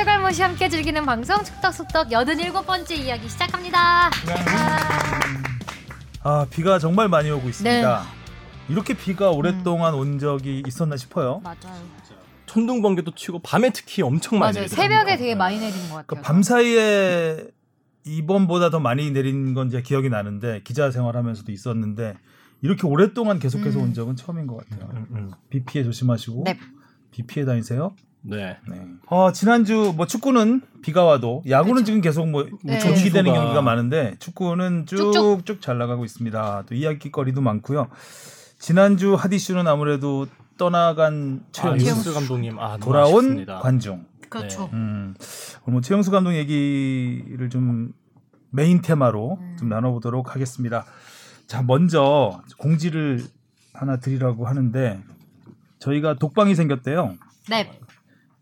추갈모시 함께 즐기는 방송 축덕숙덕 87번째 이야기 시작합니다. 아 비가 정말 많이 오고 있습니다. 네. 이렇게 비가 오랫동안 온 적이 있었나 싶어요. 맞아요. 천둥 번개도 치고 밤에 특히 엄청 많이 맞아요. 새벽에 되게 많이 내리는 것 같아요. 그러니까 밤 사이에 이번보다 더 많이 내린 건제 기억이 나는데 기자 생활하면서도 있었는데 이렇게 오랫동안 계속해서 음. 온 적은 처음인 것 같아요. 음, 음. 비 피해 조심하시고 네. 비 피해 다니세요. 네. 네. 어, 지난주 뭐 축구는 비가 와도 야구는 그렇죠. 지금 계속 뭐 네. 조기되는 선수가- 경기가 많은데 축구는 쭉쭉. 잘 나가고 있습니다. 또 이야기거리도 많고요. 지난주 핫 이슈는 아무래도 떠나간 아, 최용수 유스 감독님 아, 돌아온 아쉽습니다. 관중. 그렇죠. 음, 오늘 뭐 최용수 감독 얘기를 좀 메인 테마로 음. 좀 나눠보도록 하겠습니다. 자, 먼저 공지를 하나 드리라고 하는데 저희가 독방이 생겼대요. 네.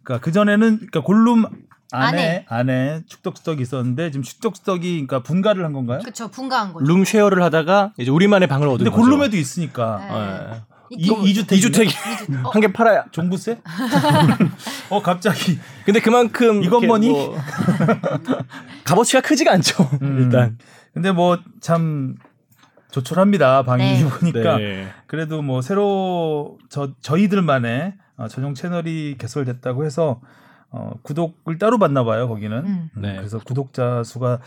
그러니까 그 전에는 그러니까 골룸 안에 안에. 안에 축덕수덕이 있었는데 지금 축덕수덕이 그러니까 분가를 한 건가요? 그렇죠. 분가한 거죠. 룸 쉐어를 하다가 이제 우리만의 방을 얻은 근데 거죠. 골룸에도 있으니까 네. 이, 이거- 이주택 한 개 팔아야. 종부세? 어 갑자기 근데 그만큼 이건 뭐니? 뭐 값어치가 크지가 않죠. 음. 일단. 근데 뭐 참 조촐합니다 방이 네. 보니까 네. 그래도 뭐 새로 저 저희들만의 어, 전용 채널이 개설됐다고 해서 어, 구독을 따로 받나 봐요 거기는. 음. 음, 네. 그래서 구독자 수가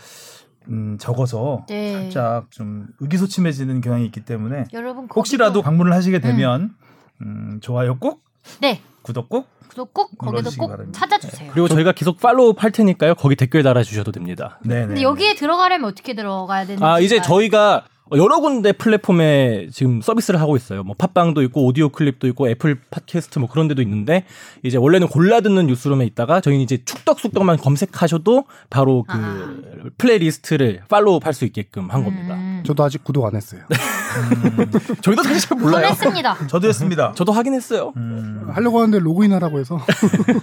음, 적어서 네. 살짝 좀 의기소침해지는 경향이 있기 때문에 여러분 혹시라도 거기도- 방문을 하시게 되면 음, 좋아요 꼭 네. 구독 꼭 구독 꼭 거기도 꼭 바랍니다. 찾아주세요. 그리고 저희가 계속 follow 할 테니까요. 거기 댓글 달아주셔도 됩니다. 네네. 근데 여기에 들어가려면 어떻게 들어가야 되는지 아 이제 저희가 여러 군데 플랫폼에 지금 서비스를 하고 있어요. 뭐 팟빵도 있고 오디오 클립도 있고 애플 팟캐스트 뭐 그런 데도 있는데 이제 원래는 골라 듣는 뉴스룸에 있다가 저희는 이제 축덕숙덕만 검색하셔도 바로 그 아. playlist를 follow 할 수 있게끔 한 겁니다. 음. 저도 아직 구독 안 했어요. 저희도 사실 잘 몰라요. 보냈습니다. 저도 했습니다. 저도 하긴 했어요. 음, 하려고 하는데 로그인하라고 해서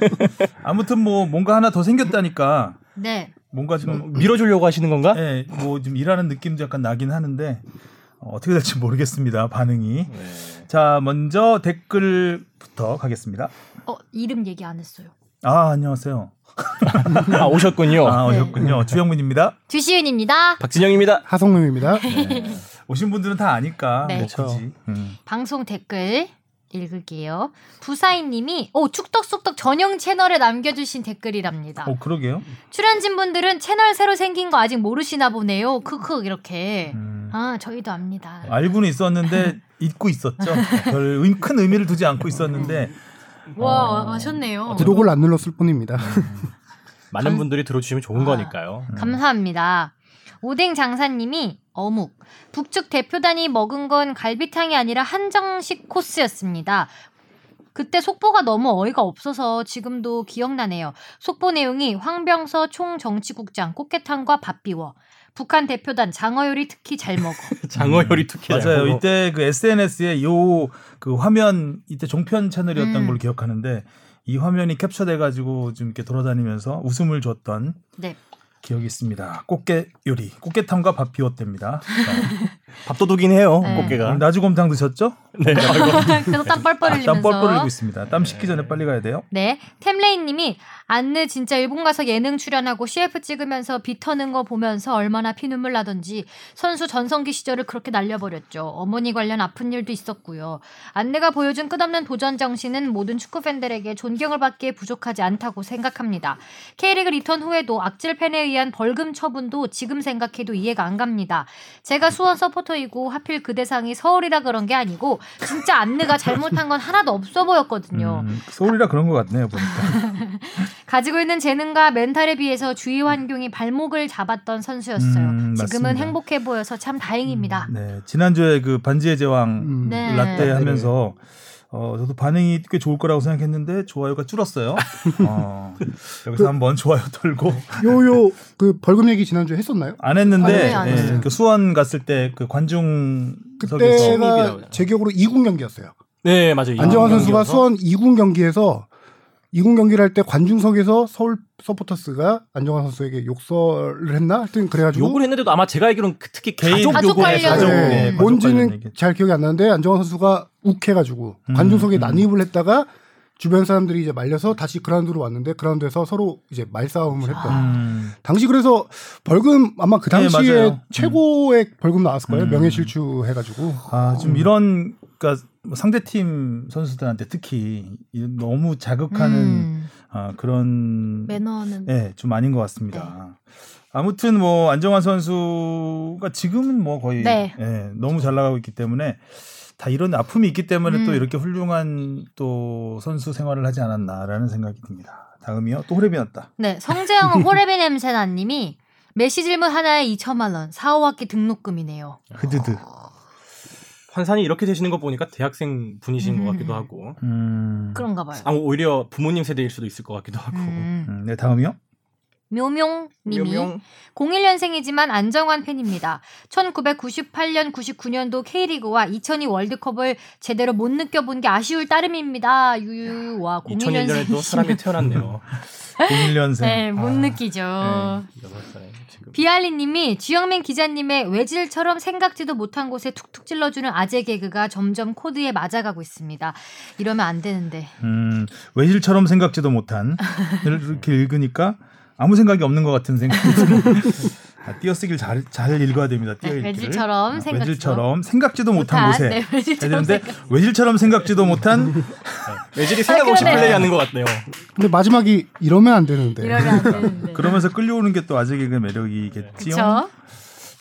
아무튼 뭐 뭔가 하나 더 생겼다니까 네. 뭔가 좀 밀어주려고 하시는 건가? 예, 뭐좀 일하는 느낌도 약간 나긴 하는데 어, 어떻게 될지 모르겠습니다. 반응이. 자, 먼저 댓글부터 가겠습니다. 어 이름 얘기 안 했어요. 아, 안녕하세요. 아 오셨군요. 아, 오셨군요. 주영민입니다. 주시은입니다. 박진영입니다. 하성룡입니다. 오신 분들은 다 아니까 네. 뭐 그렇죠. 음. 방송 댓글 읽을게요. 부사인님이 오 축덕숙덕 전용 채널에 남겨주신 댓글이랍니다. 어, 그러게요. 출연진 분들은 채널 새로 생긴 거 아직 모르시나 보네요. 크크 이렇게. 음. 아 저희도 압니다. 알고는 있었는데 잊고 있었죠. 별 큰 의미를 두지 않고 있었는데 와 아셨네요. 구독을 안 눌렀을 뿐입니다. 많은 분들이 들어주시면 좋은 아. 거니까요. 감사합니다. 오뎅 장사님이 어묵 북측 대표단이 먹은 건 갈비탕이 아니라 한정식 코스였습니다. 그때 속보가 너무 어이가 없어서 지금도 기억나네요. 속보 내용이 황병서 총정치국장 꽃게탕과 밥 비워 북한 대표단 장어 요리 특히 잘 먹어. 장어 요리 특히 잘 맞아요. 먹어. 이때 그 SNS에 요 그 화면 이때 종편 채널이었던 음. 걸로 기억하는데 이 화면이 캡처돼 가지고 좀 이렇게 돌아다니면서 웃음을 줬던 네. 기억이 있습니다. 꽃게 요리, 꽃게탕과 밥 비웠답니다. 밥도둑이긴 해요. 네. 꽃게가. 나주곰탕 드셨죠? 네. 그래서 땀 뻘뻘 아, 흘리면서. 땀 뻘뻘 흘리고 있습니다. 땀 식기 전에 빨리 가야 돼요. 네, 템레인님이 안느 진짜 일본 가서 예능 출연하고 CF 찍으면서 비 터는 거 보면서 얼마나 피눈물 나던지 선수 전성기 시절을 그렇게 날려버렸죠. 어머니 관련 아픈 일도 있었고요. 안내가 보여준 끝없는 도전 정신은 모든 축구 팬들에게 존경을 받기에 부족하지 않다고 생각합니다. K리그 리턴 후에도 악질 팬에 의한 벌금 처분도 지금 생각해도 이해가 안 갑니다. 제가 수원 서포터이고 하필 그 대상이 서울이라 그런 게 아니고 진짜 안느가 잘못한 건 하나도 없어 보였거든요. 음, 서울이라 그런 것 같네요 보니까. 가지고 있는 재능과 멘탈에 비해서 주위 환경이 발목을 잡았던 선수였어요. 음, 지금은 맞습니다. 행복해 보여서 참 다행입니다. 네, 지난주에 그 반지의 제왕 음. 네. 라떼 하면서 어, 저도 반응이 꽤 좋을 거라고 생각했는데 좋아요가 줄었어요. 어, 여기서 한번 좋아요 털고 요요 그 벌금 얘기 지난주에 했었나요? 안 했는데 아, 네, 안 예, 했어요. 그 수원 갔을 때 그 관중석에서 그때가 제 기억으로 2군 경기였어요. 네, 맞아요. 안정환 경기여서. 수원 2군 경기에서 2군 경기를 할 때 관중석에서 서울 서포터스가 안정환 선수에게 욕설을 했나? 하여튼 그래가지고 욕을 했는데도 아마 제가 알기로는 그 특히 개인 가족 관련. 가족, 네, 네, 뭔지는. 잘 기억이 안 나는데 안정환 선수가 욱해가지고 음, 관중석에 음. 난입을 했다가 주변 사람들이 이제 말려서 다시 그라운드로 왔는데 그라운드에서 서로 이제 말싸움을 했던. 음. 당시 그래서 벌금 아마 그 네, 당시에 맞아요. 최고의 벌금 나왔을 거예요. 음. 명예실추 해가지고. 아, 좀 이런 그러니까 뭐 상대 팀 선수들한테 특히 이- 너무 자극하는 음, 아, 그런 매너는 예, 좀 아닌 것 같습니다. 아무튼 뭐 안정환 선수가 지금은 뭐 거의 네. 예, 너무 잘 나가고 있기 때문에 다 이런 아픔이 있기 때문에 또 음. 이렇게 훌륭한 또 선수 생활을 하지 않았나라는 생각이 듭니다. 다음이요. 또 호랩이었다. 네, 성재형 호레비 냄새나님이 메시 질문 하나에 2천만 원, 4, 5학기 등록금이네요. 흐드드. 환산이 이렇게 되시는 거 보니까 대학생 분이신 것 같기도 하고. 음. 그런가 봐요. 아, 오히려 부모님 세대일 수도 있을 것 같기도 하고. 음. 음, 네, 다음이요. 묘명님이 묘명. 01년생이지만 안정환 팬입니다. 1998년, 99년도 K리그와 2002 월드컵을 제대로 못 느껴본 게 아쉬울 따름입니다. 유유와 2001년에도 사람이 01년생. 태어났네요. 01년생. 네, 못 아, 느끼죠. 지금. 비알리님이 주영민 기자님의 외질처럼 생각지도 못한 곳에 툭툭 찔러주는 아재 개그가 점점 코드에 맞아가고 있습니다. 이러면 안 되는데. 음, 외질처럼 생각지도 못한 이렇게 읽으니까 아무 생각이 없는 것 같은 생각이 들어요. 아, 띄어쓰기를 잘, 잘 읽어야 됩니다. 네, 띄어읽기를. 외질처럼 아, 생각지도 외질처럼 생각지도 못한 못한, 곳에 네, 외질처럼 해야 되는데 생각- 외질처럼 생각지도 못한 외질이 생각 없이 그러네요. 플레이하는 것 같네요. 근데 마지막이 이러면 안 되는데. 이러면 안 되는데. 그러면서 끌려오는 게 또 아재 개 그 매력이겠지요. 그쵸?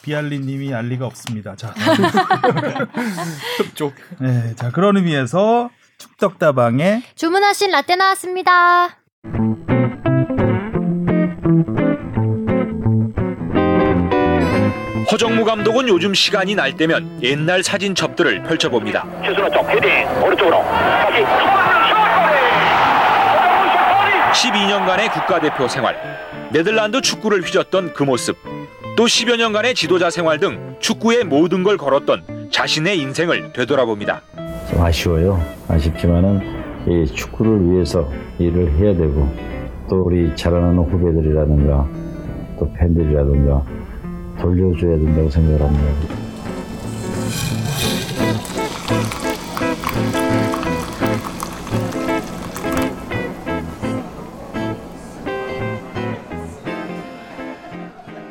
비알리님이 알 리가 없습니다. 자, 흡족. 네, 자 그런 의미에서 축덕다방의 주문하신 라떼 나왔습니다. 허정무 감독은 요즘 시간이 날 때면 옛날 사진 접들을 펼쳐봅니다. 최순호 쪽 헤딩 오른쪽으로 다시 슛 12년간의 국가대표 생활, 네덜란드 축구를 휘젓던 그 모습, 또 10여 년간의 지도자 생활 등 축구의 모든 걸 걸었던 자신의 인생을 되돌아봅니다. 좀 아쉬워요. 아쉽지만은 이 축구를 위해서 일을 해야 되고 또 우리 자라나는 후배들이라든가 또 팬들이라든가 돌려줘야 된다고 생각을 합니다.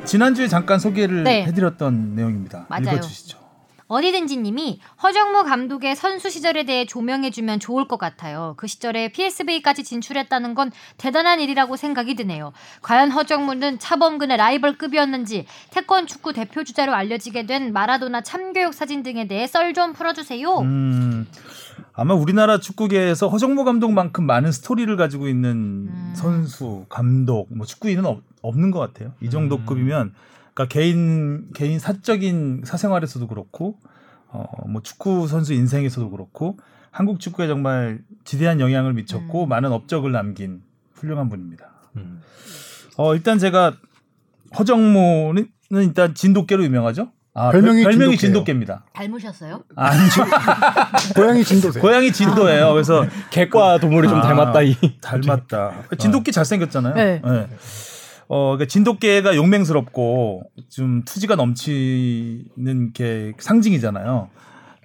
지난주에 잠깐 소개를 네. 해드렸던 내용입니다. 맞아요. 읽어주시죠. 어디든지 님이 허정무 감독의 선수 시절에 대해 조명해주면 좋을 것 같아요. 그 시절에 PSV까지 진출했다는 건 대단한 일이라고 생각이 드네요. 과연 허정무는 차범근의 라이벌급이었는지 태권 축구 대표 주자로 알려지게 된 마라도나 참교육 사진 등에 대해 썰 좀 풀어주세요. 음, 아마 우리나라 축구계에서 허정무 감독만큼 많은 스토리를 가지고 있는 음. 선수, 감독, 뭐 축구인은 없, 없는 것 같아요. 이 정도 음. 급이면 그러니까 개인 개인 사적인 사생활에서도 그렇고 어, 뭐 축구 선수 인생에서도 그렇고 한국 축구에 정말 지대한 영향을 미쳤고 음. 많은 업적을 남긴 훌륭한 분입니다. 음. 어, 일단 제가 허정무는 일단 진돗개로 유명하죠. 아, 별명이 별, 명이 진돗개예요. 진돗개입니다. 닮으셨어요? 아니죠. 고양이 진도세. 고양이 진도예요. 그래서 개과 동물이 좀 아, 닮았다 이. 닮았다. 진돗개 잘생겼잖아요. 네. 어, 그러니까 진돗개가 용맹스럽고 좀 투지가 넘치는 게 상징이잖아요.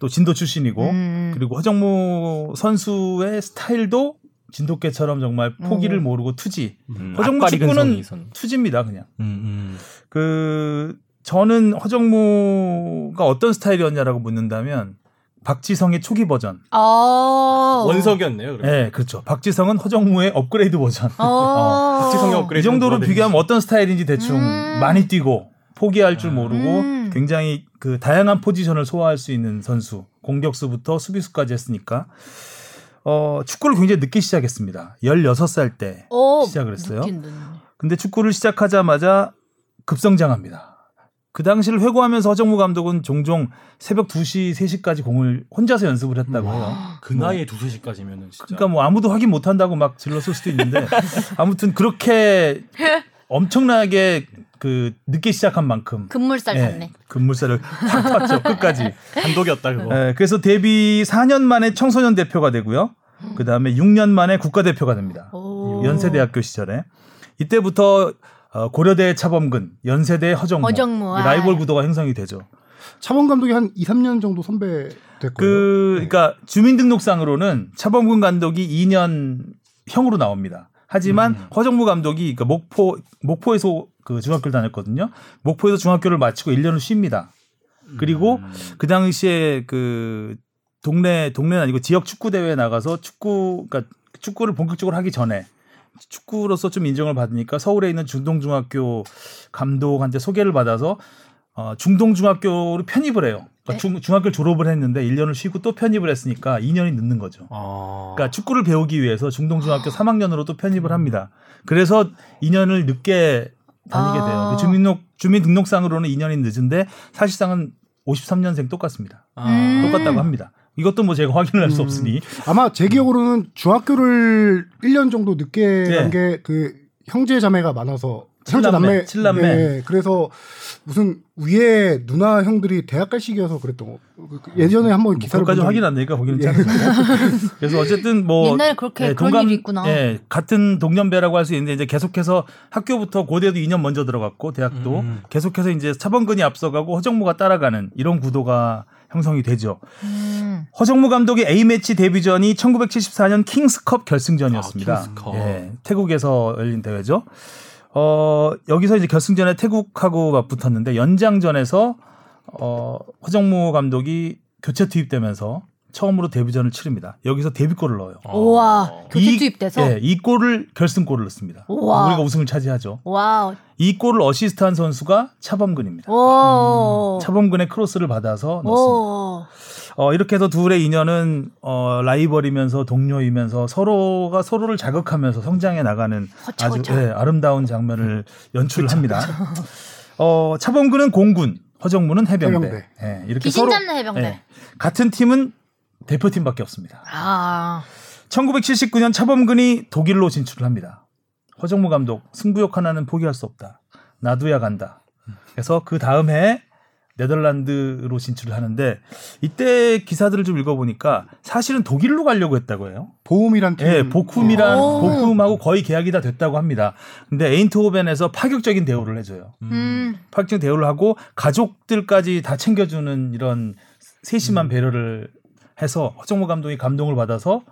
또 진도 출신이고 음. 그리고 허정무 선수의 스타일도 진돗개처럼 정말 포기를 음. 모르고 투지. 음, 허정무 축구는. 투지입니다, 그냥. 음, 음. 그 저는 허정무가 어떤 스타일이었냐라고 묻는다면 박지성의 초기 버전. 어. 원석이었네요. 그럼. 네, 그렇죠. 박지성은 허정무의 업그레이드 버전. 어. 박지성의 업그레이드. 이 정도로 비교하면 어떤 스타일인지 대충 음. 많이 뛰고 포기할 줄 모르고 음. 굉장히 그 다양한 포지션을 소화할 수 있는 선수. 공격수부터 수비수까지 했으니까 어, 축구를 굉장히 늦게 시작했습니다. 16살 때 어, 시작을 했어요. 근데 축구를 시작하자마자 급성장합니다. 그 당시를 회고하면서 허정무 감독은 종종 새벽 2시, 3시까지 공을 혼자서 연습을 했다고 해요. 그 나이에 두세 시까지면은 진짜. 그러니까 뭐 아무도 확인 못 한다고 막 질렀을 수도 있는데 아무튼 그렇게 엄청나게 그 늦게 시작한 만큼 금물살 예, 같네. 급물살을 확 탔죠 끝까지. 단독이었다 그거. 예, 그래서 데뷔 4년 만에 청소년 대표가 되고요. 그 다음에 6년 만에 국가대표가 됩니다. 오. 연세대학교 시절에 이때부터 어, 고려대 차범근, 연세대 허정무, 허정무, 이 아. 라이벌 구도가 형성이 되죠. 차범 감독이 한 2, 3년 정도 선배 됐고요. 그 그러니까 주민등록상으로는 차범근 감독이 2년 형으로 나옵니다. 하지만 음. 허정무 감독이 그 목포 목포에서 그 중학교를 다녔거든요. 목포에서 중학교를 마치고 1년을 쉽니다. 그리고 음. 그 당시에 그 동네 동네는 아니고 지역 축구 대회에 나가서 축구 그러니까 축구를 본격적으로 하기 전에 축구로서 좀 인정을 받으니까 서울에 있는 중동중학교 감독한테 소개를 받아서 어, 중동중학교로 편입을 해요. 그러니까 중, 중학교를 졸업을 했는데 1년을 쉬고 또 편입을 했으니까 2년이 늦는 거죠. 아. 그러니까 축구를 배우기 위해서 중동중학교 3학년으로 또 편입을 합니다. 그래서 2년을 늦게 다니게 아. 돼요. 그 주민등록 주민등록상으로는 2년이 늦은데 사실상은 53년생 똑같습니다. 아. 음. 똑같다고 합니다. 이것도 뭐 제가 확인을 할수 음. 없으니 아마 제 기억으로는 중학교를 1년 정도 늦게 네. 간게그 형제 자매가 많아서 형제 칠남매, 남매 칠남매. 네, 그래서 무슨 위에 누나 형들이 대학 갈 시기여서 그랬던 거. 예전에 한번 기사를 그것까지 본 적이- 확인 안 되니까 거기는 예. 잘 그래서 어쨌든 뭐 옛날에 그렇게 예, 그런 일이 있구나. 예, 같은 동년배라고 할 수 있는데 이제 계속해서 학교부터 고대도 2년 먼저 들어갔고 대학도 음. 계속해서 이제 차범근이 앞서가고 허정무가 따라가는 이런 구도가 형성이 되죠. 음. 허정무 감독의 A매치 데뷔전이 1974년 킹스컵 결승전이었습니다. 아, 킹스컵. 예, 태국에서 열린 대회죠. 어, 여기서 이제 결승전에 태국하고 맞붙었는데 연장전에서 어, 허정무 감독이 교체 투입되면서 처음으로 데뷔전을 치릅니다. 여기서 데뷔골을 넣어요. 우와 교체 이- 투입돼서 예, 이 골을 결승골을 넣습니다. 우와. 우리가 우승을 차지하죠. 와우 이 골을 어시스트한 선수가 차범근입니다. 오 차범근의 크로스를 받아서 넣습니다. 오 어, 이렇게 해서 둘의 인연은 어, 라이벌이면서 동료이면서 서로가 서로를 자극하면서 성장해 나가는 아주 허차허차. 예, 아름다운 장면을 연출합니다. 어, 차범근은 공군, 허정무는 해병대. 해병대. 예, 이렇게 귀신 서로 잡는 해병대 예, 같은 팀은 대표팀밖에 없습니다. 아 1979년 차범근이 독일로 진출을 합니다. 허정무 감독 승부욕 하나는 포기할 수 없다. 나도야 간다. 그래서 그 다음 해 네덜란드로 진출을 하는데 이때 기사들을 좀 읽어보니까 사실은 독일로 가려고 했다고 해요. 보험이란 팀. 예, 보쿰이란 오. 보쿰하고 거의 계약이 다 됐다고 합니다. 근데 에인트호벤에서 파격적인 대우를 해줘요. 음. 파격적인 대우를 하고 가족들까지 다 챙겨주는 이런 세심한 배려를 해서 허정무 감독이 감동을 받아서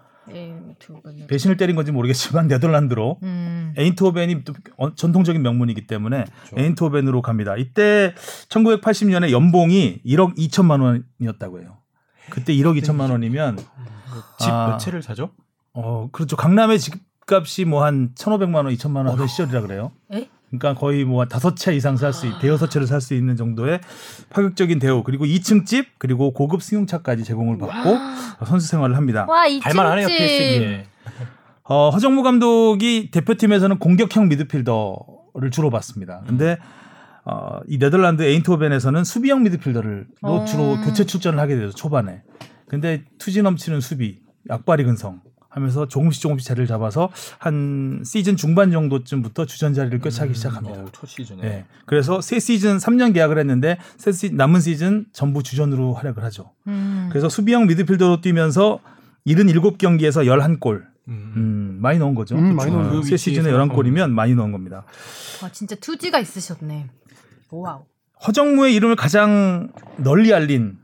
분은. 배신을 때린 건지 모르겠지만 네덜란드로 음. 에인트호벤이 또 어, 전통적인 명문이기 때문에 에인트호벤으로 갑니다. 이때 1980년에 연봉이 1억 2천만 원이었다고 해요. 그때 1억 2천만 원이면 집 아. 몇 채를 사죠? 어 그렇죠. 강남의 집값이 뭐 한 1,500만 원, 2천만 원 하던 시절이라 그래요. 에? 그러니까 거의 뭐 다섯 채 이상 살 수, 대여섯 채를 살 수 있는 정도의 파격적인 대우 그리고 2층 집 그리고 고급 승용차까지 제공을 받고 선수 생활을 합니다. 와 이층집 발만하네요 PSG에. 어, 허정무 감독이 대표팀에서는 공격형 미드필더를 주로 봤습니다. 근데 어, 이 네덜란드 에인트호벤에서는 수비형 미드필더를 로 어. 주로 교체 출전을 하게 되죠 초반에. 근데 투지 넘치는 수비, 악바리 근성 하면서 조금씩 조금씩 자리를 잡아서 한 시즌 중반 정도쯤부터 주전 자리를 꿰차기 시작합니다. 어, 첫 시즌에. 네. 그래서 세 시즌 3년 계약을 했는데 세 시, 남은 시즌 전부 주전으로 활약을 하죠. 음. 그래서 수비형 미드필더로 뛰면서 77경기에서 11골. 음. 음, 많이 넣은 거죠. 음, 많이. 넣은 어, 그 세 시즌에 위치에서. 11골이면 많이 넣은 겁니다. 와 진짜 투지가 있으셨네. 와우. 허정무의 이름을 가장 널리 알린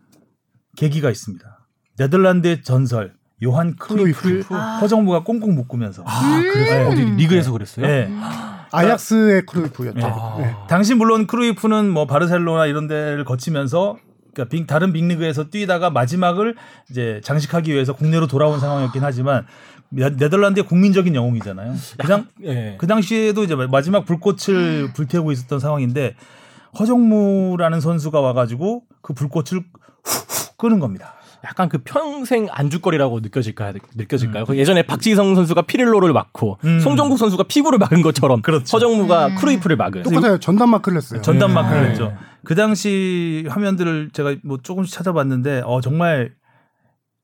계기가 있습니다. 네덜란드의 전설 요한 크루이프를 크루이프. 아. 허정무가 꽁꽁 묶으면서 아, 그래서 음. 어디 리그에서 그랬어요? 네. 아약스의 크루이프였죠. 아. 네. 당시 물론 크루이프는 뭐 바르셀로나 이런 데를 거치면서 그러니까 빅- 다른 빅리그에서 뛰다가 마지막을 이제 장식하기 위해서 국내로 돌아온 상황이었긴 하지만 네- 네덜란드의 국민적인 영웅이잖아요. 그냥 예. 그 당시에도 이제 마지막 불꽃을 불태우고 있었던 상황인데 허정무라는 선수가 와가지고 그 불꽃을 훅훅 끄는 겁니다. 약간 그 평생 안주거리라고 느껴질까요? 느껴질까요? 그 예전에 박지성 선수가 피를로를 막고 음. 송종국 선수가 피구를 막은 것처럼 그렇죠. 허정무가 음. 크루이프를 막은. 똑같아요. 전담 마크를 했어요. 전담 네. 마크를 네. 했죠. 그 당시 화면들을 제가 뭐 조금씩 찾아봤는데 어 정말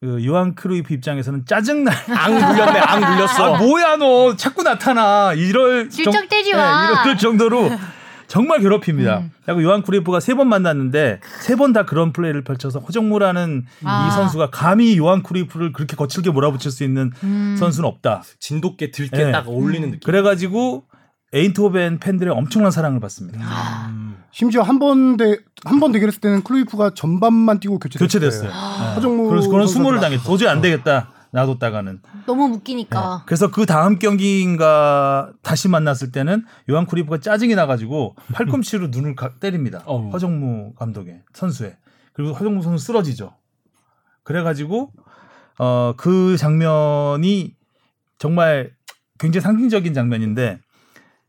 그 요한 크루이프 입장에서는 짜증날. 앙 물렸네, 앙 물렸어. 아 뭐야 너 자꾸 나타나 이럴 때지 정- 마. 네, 이럴 정도로 정말 괴롭힙니다. 음. 그리고 요한 크루이프가 세 번 만났는데 세 번 다 그런 플레이를 펼쳐서 허정무라는 아. 이 선수가 감히 요한 크루이프를 그렇게 거칠게 몰아붙일 수 있는 음. 선수는 없다. 진돗개 들깨 네. 딱 어울리는 느낌. 그래가지고 에인트호벤 팬들의 엄청난 사랑을 받습니다. 음. 심지어 한 번 대 한 번 대결했을 때는 크루이프가 전반만 뛰고 교체됐어요. 교체됐어요. 네. 허정무 그래서 그런 수모를 당했어. 도저히 안 되겠다. 놔뒀다가는. 너무 묶이니까. 네. 그래서 그 다음 경기인가 다시 만났을 때는 요한 크루이프가 짜증이 나가지고 팔꿈치로 눈을 가- 때립니다. 어우. 허정무 감독의 선수에. 그리고 허정무 선수 쓰러지죠. 그래가지고 어 그 장면이 정말 굉장히 상징적인 장면인데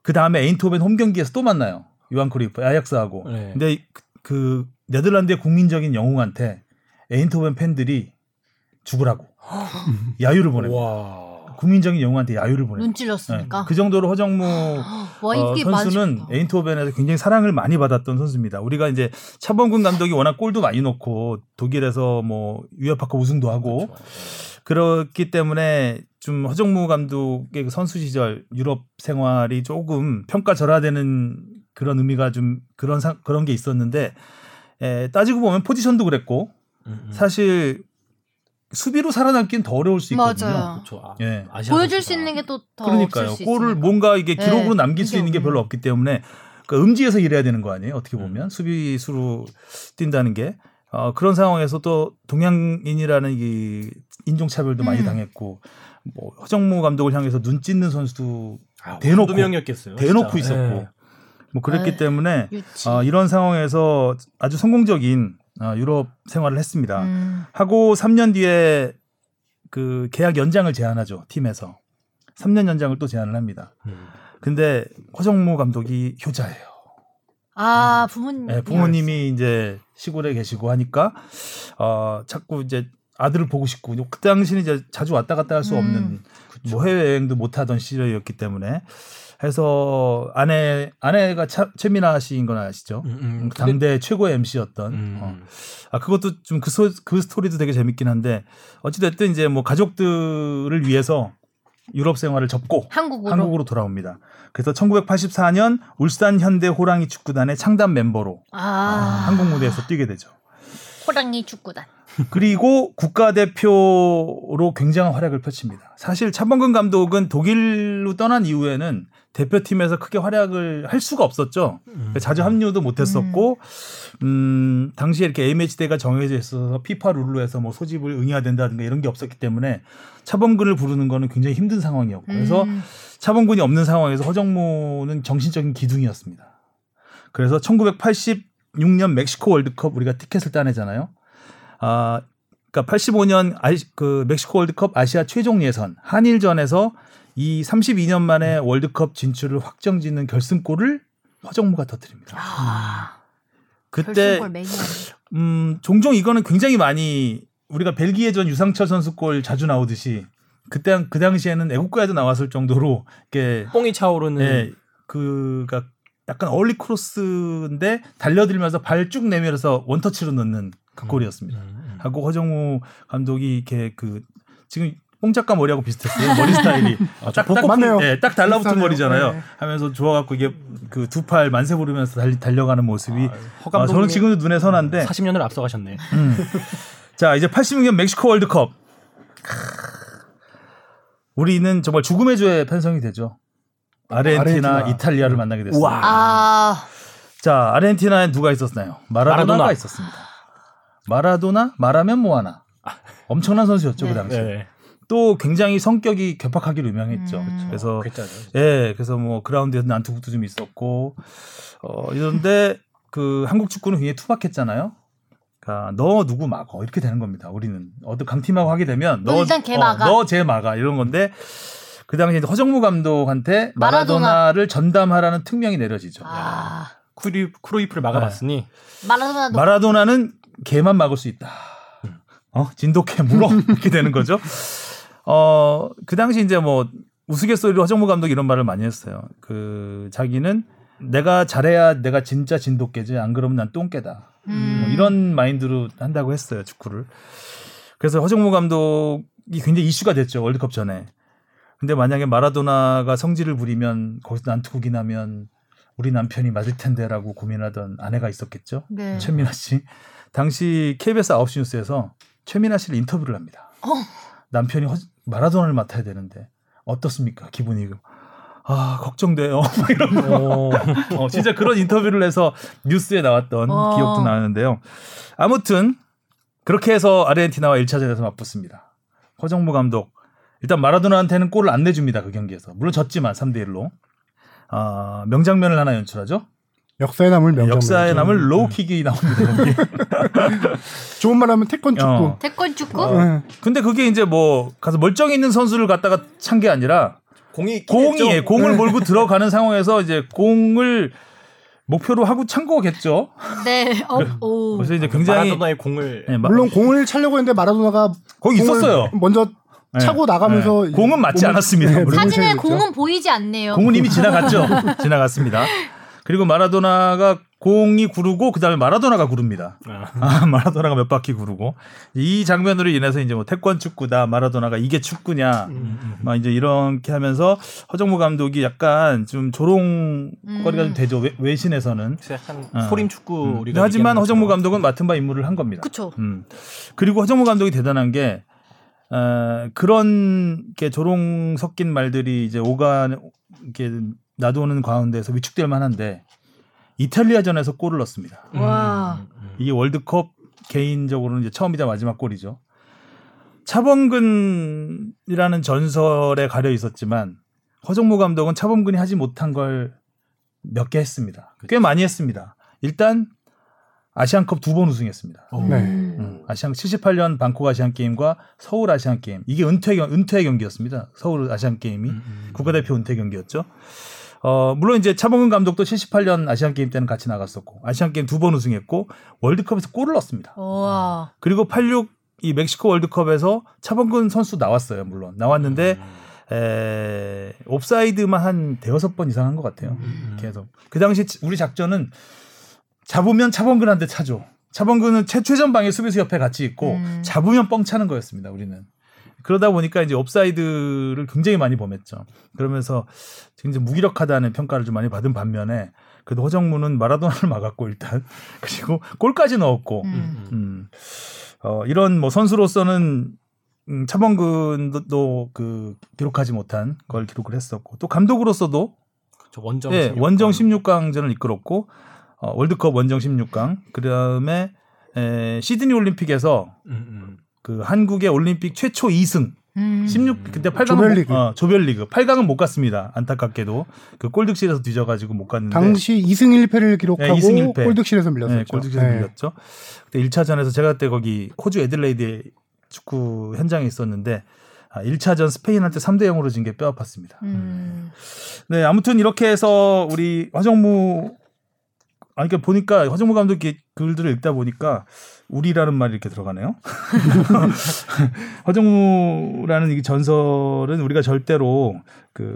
그 다음에 에인토벤 홈 경기에서 또 만나요. 요한 크루이프 아약스하고. 네. 근데 그- 그 네덜란드의 국민적인 영웅한테 에인토벤 팬들이 죽으라고 야유를 보냅니다. 와. 국민적인 영웅한테 야유를 보냅니다. 눈 찔렀으니까. 네. 그 정도로 허정무 와 어, 선수는 맞아. 에인토벤에서 굉장히 사랑을 많이 받았던 선수입니다. 우리가 이제 차범근 감독이 워낙 골도 많이 넣고 독일에서 뭐 유럽파크 우승도 하고 그렇죠. 그렇기 때문에 좀 허정무 감독의 그 선수 시절 유럽 생활이 조금 평가절하되는 그런 의미가 좀 그런 상, 그런 게 있었는데 에, 따지고 보면 포지션도 그랬고 음, 음. 사실 수비로 살아남기는 더 어려울 수 있거든요. 맞아요. 그렇죠. 아, 예. 아시아 보여줄. 수 있는 게 또더 그러니까요. 없을 수 골을 있으니까. 뭔가 이게 네, 기록으로 남길 수 있는 게 별로 없네. 없기 때문에 그 음지에서 일해야 되는 거 아니에요? 어떻게 보면 수비수로 뛴다는 게 어, 그런 상황에서 또 동양인이라는 이 인종차별도 많이 음. 당했고 뭐 허정무 감독을 향해서 눈 찢는 선수도 아, 대놓고- 명이었겠어요. 대놓고 진짜. 있었고 예. 뭐 그랬기 네. 때문에 유치. 어, 이런 상황에서 아주 성공적인 어, 유럽 생활을 했습니다. 음. 하고 3년 뒤에 그 계약 연장을 제안하죠 팀에서 3년 연장을 또 제안을 합니다. 음. 근데 허정무 감독이 효자예요. 아 부모님. 네, 부모님이 이제 시골에 계시고 하니까 어 자꾸 이제 아들을 보고 싶고 그 당시는 이제 자주 왔다 갔다 할수 음. 없는 뭐 해외 여행도 못 하던 시절이었기 때문에 해서 아내 아내가 차, 최민아 씨인 건 아시죠? 음, 음. 근데- 당대 최고 의 MC였던 음. 어. 아 그것도 좀그 그 스토리도 되게 재밌긴 한데 어찌 됐든 이제 뭐 가족들을 위해서 유럽 생활을 접고 한국으로. 한국으로 돌아옵니다. 그래서 1984년 울산 현대 호랑이 축구단의 창단 멤버로 아. 한국 무대에서 뛰게 되죠. 호랑이 축구단. 그리고 국가대표로 굉장한 활약을 펼칩니다. 사실 차범근 감독은 독일로 떠난 이후에는 대표팀에서 크게 활약을 할 수가 없었죠. 음. 자주 합류도 못했었고, 음, 당시에 이렇게 A매치 대가 정해져 있어서 피파 룰로 해서 뭐 소집을 응해야 된다든가 이런 게 없었기 때문에 차범근을 부르는 거는 굉장히 힘든 상황이었고, 그래서 음. 차범근이 없는 상황에서 허정무는 정신적인 기둥이었습니다. 그래서 1986년 멕시코 월드컵 우리가 티켓을 따내잖아요. 아, 그러니까 85년 아시, 그 멕시코 월드컵 아시아 최종 예선 한일전에서 이 32년 만에 월드컵 진출을 확정짓는 결승골을 허정무가 터뜨립니다. 아. 그때 결승골 매니아. 음, 종종 이거는 굉장히 많이 우리가 벨기에전 유상철 선수 골 자주 나오듯이 그때 그 당시에는 애국가에도 나왔을 정도로 이렇게 뽕이 차오르는 예, 그가 약간 얼리 크로스인데 달려들면서 발 쭉 내밀어서 원터치로 넣는 그 골이었습니다. 음, 하고 허정우 감독이 이렇게 그 지금 뽕 작가 머리하고 비슷했어요. 머리 스타일이 딱, 딱, 맞네요. 예, 딱 달라붙은 비슷하네요. 머리잖아요. 네. 하면서 좋아갖고 이게 그 두 팔 만세 부르면서 달리, 달려가는 모습이 허 아, 저는 지금도 눈에 선한데 40년을 앞서가셨네. 음. 자 이제 86년 멕시코 월드컵 우리는 정말 죽음의 조에 편성이 되죠. 아르헨티나, 아르헨티나. 이탈리아를 만나게 됐어요. 우와. 아. 자 아르헨티나엔 누가 있었나요? 마라도나가 마라도나. 있었습니다. 마라도나 말하면 뭐하나 엄청난 선수였죠 그 당시. 에 네. 또 굉장히 성격이 괴팍하기로 유명했죠. 음. 그래서 글자죠. 예, 그래서 뭐 그라운드에서 난투극도 좀 있었고 어 이런데 그 한국 축구는 굉장히 투박했잖아요. 그러니까 너 누구 막어 이렇게 되는 겁니다. 우리는 어떤 강팀하고 하게 되면 너 일단 걔 막아. 너쟤 막아 이런 건데 그 당시에 이제 허정무 감독한테 마라도나. 마라도나를 전담하라는 특명이 내려지죠. 아. 크루, 크루이프를 막아봤으니 마라도나도 마라도나는 걔만 막을 수 있다. 어 진돗개 물어 이렇게 되는 거죠. 어 그 당시 이제 뭐 우스갯소리로 허정무 감독이 이런 말을 많이 했어요. 그 자기는 내가 잘해야 내가 진짜 진돗개지 안 그러면 난 똥개다. 음. 뭐 이런 마인드로 한다고 했어요 축구를. 그래서 허정무 감독이 굉장히 이슈가 됐죠 월드컵 전에. 근데 만약에 마라도나가 성질을 부리면 거기서 난투극이 나면 우리 남편이 맞을 텐데라고 고민하던 아내가 있었겠죠. 네. 최민아 씨. 당시 KBS 9시 뉴스에서 최민아 씨를 인터뷰를 합니다. 어. 남편이 허- 마라도나를 맡아야 되는데 어떻습니까? 기분이. 아 걱정돼요. 막 이러고 어, 진짜 그런 인터뷰를 해서 뉴스에 나왔던 어. 기억도 나는데요. 아무튼 그렇게 해서 아르헨티나와 1차전에서 맞붙습니다. 허정무 감독 일단 마라도나한테는 골을 안 내줍니다. 그 경기에서 물론 졌지만 3대 1로 아, 명장면을 하나 연출하죠. 역사에 남을 명장. 역사에 남을 로우킥이 나옵니다. 좋은 말하면 태권 축구. 어. 태권 축구? 어. 근데 그게 이제 뭐 가서 멀쩡히 있는 선수를 갖다가 찬 게 아니라 공이 공이 예, 공을 네. 몰고 들어가는 상황에서 이제 공을 목표로 하고 찬 거겠죠. 네. 어, 오. 그래서 이제 굉장히 마라도나의 공을 예, 마- 물론 공을 차려고 했는데 마라도나가 거기 있었어요. 먼저 예. 차고 나가면서 예. 공은 맞지 않았습니다. 네, 사진에. 공은 보이지 않네요. 공은 이미 지나갔죠. 지나갔습니다. 그리고 마라도나가 공이 구르고 그다음에 마라도나가 구릅니다. 아, 마라도나가 몇 바퀴 구르고 이 장면으로 인해서 이제 뭐 태권 축구다 마라도나가 이게 축구냐 막 이제 이렇게 하면서 허정무 감독이 약간 좀 조롱거리가 음. 좀 되죠 외, 외신에서는 약간 어. 소림 축구 음. 우리가 하지만 허정무. 감독은 맡은 바 임무를 한 겁니다. 그쵸. 음. 그리고 허정무 감독이 대단한 게 어, 그런 게 조롱 섞인 말들이 이제 오가 이렇게 놔두는 가운데서 위축될 만한데 이탈리아전에서 골을 넣습니다. 와. 이게 월드컵 개인적으로는 이제 처음이자 마지막 골이죠. 차범근이라는 전설에 가려 있었지만 허정무 감독은 차범근이 하지 못한 걸 몇 개 했습니다. 꽤 많이 했습니다. 일단 아시안컵 두 번 우승했습니다. 네. 음, 아시안 78년 방콕 아시안 게임과 서울 아시안 게임 이게 은퇴 경- 은퇴 경기였습니다. 서울 아시안 게임이 국가대표 은퇴 경기였죠. 어, 물론 이제 차범근 감독도 78년 아시안 게임 때는 같이 나갔었고 아시안 게임 두 번 우승했고 월드컵에서 골을 넣었습니다. 와. 그리고 86 이 멕시코 월드컵에서 차범근 선수 나왔어요. 물론 나왔는데 에, 옵사이드만 한 대여섯 번 이상 한 것 같아요. 계속 그 당시 우리 작전은 잡으면 차범근한테 차죠. 차범근은 최, 최전방에 수비수 옆에 같이 있고 음. 잡으면 뻥 차는 거였습니다. 우리는 그러다 보니까 이제 옵사이드를 굉장히 많이 범했죠. 그러면서 굉장히 무기력하다는 평가를 좀 많이 받은 반면에 그래도 허정무는 마라도나를 막았고 일단 그리고 골까지 넣었고 음. 음. 어, 이런 뭐 선수로서는 음, 차범근도 그 기록하지 못한 걸 기록을 했었고 또 감독으로서도 저 원정 예, 16강. 원정 16강전을 이끌었고 어, 월드컵 원정 16강 그다음에 에, 시드니 올림픽에서 음, 음. 그 한국의 올림픽 최초 2승 음. 16 그때 8강 조별리그. 어, 조별리그 8강은 못 갔습니다. 안타깝게도 그 골득실에서 뒤져가지고 못 갔는데 당시 2승 1패를 기록하고 네, 2승 1패. 골득실에서 밀렸었죠. 네, 골득실에서 네. 밀렸죠. 그때 1차전에서 제가 그때 거기 호주 애들레이드 축구 현장에 있었는데 아, 1차전 스페인한테 3대 0으로 진 게 뼈 아팠습니다. 음. 네, 아무튼 이렇게 해서 우리 화정무 아 그러니까 보니까 화정무 감독 의 글들을 읽다 보니까 우리라는 말이 이렇게 들어가네요. 화정무라는 이 전설은 우리가 절대로 그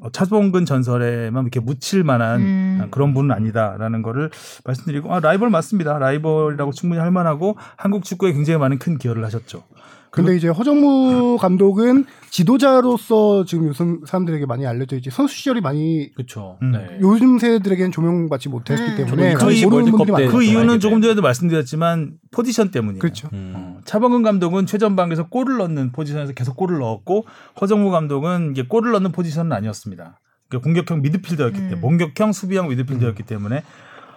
어, 차범근 전설에만 이렇게 묻힐 만한 음. 그런 분은 아니다라는 거를 말씀드리고 아, 라이벌 맞습니다. 라이벌이라고 충분히 할 만하고 한국 축구에 굉장히 많은 큰 기여를 하셨죠. 근데 이제 허정무 감독은 지도자로서 지금 요즘 사람들에게 많이 알려져 있지 선수 시절이 많이 그렇죠. 음. 네. 요즘 세대들에게는 조명받지 못했기 음. 때문에 그 많아요. 그 네, 이유는 조금 돼요. 전에도 말씀드렸지만 포지션 때문이에요. 그렇죠. 음. 어, 차범근 감독은 최전방에서 골을 넣는 포지션에서 계속 골을 넣었고 허정무 감독은 이게 골을 넣는 포지션은 아니었습니다. 그러니까 공격형 미드필더였기 때문에 음. 공격형 수비형 미드필더였기 때문에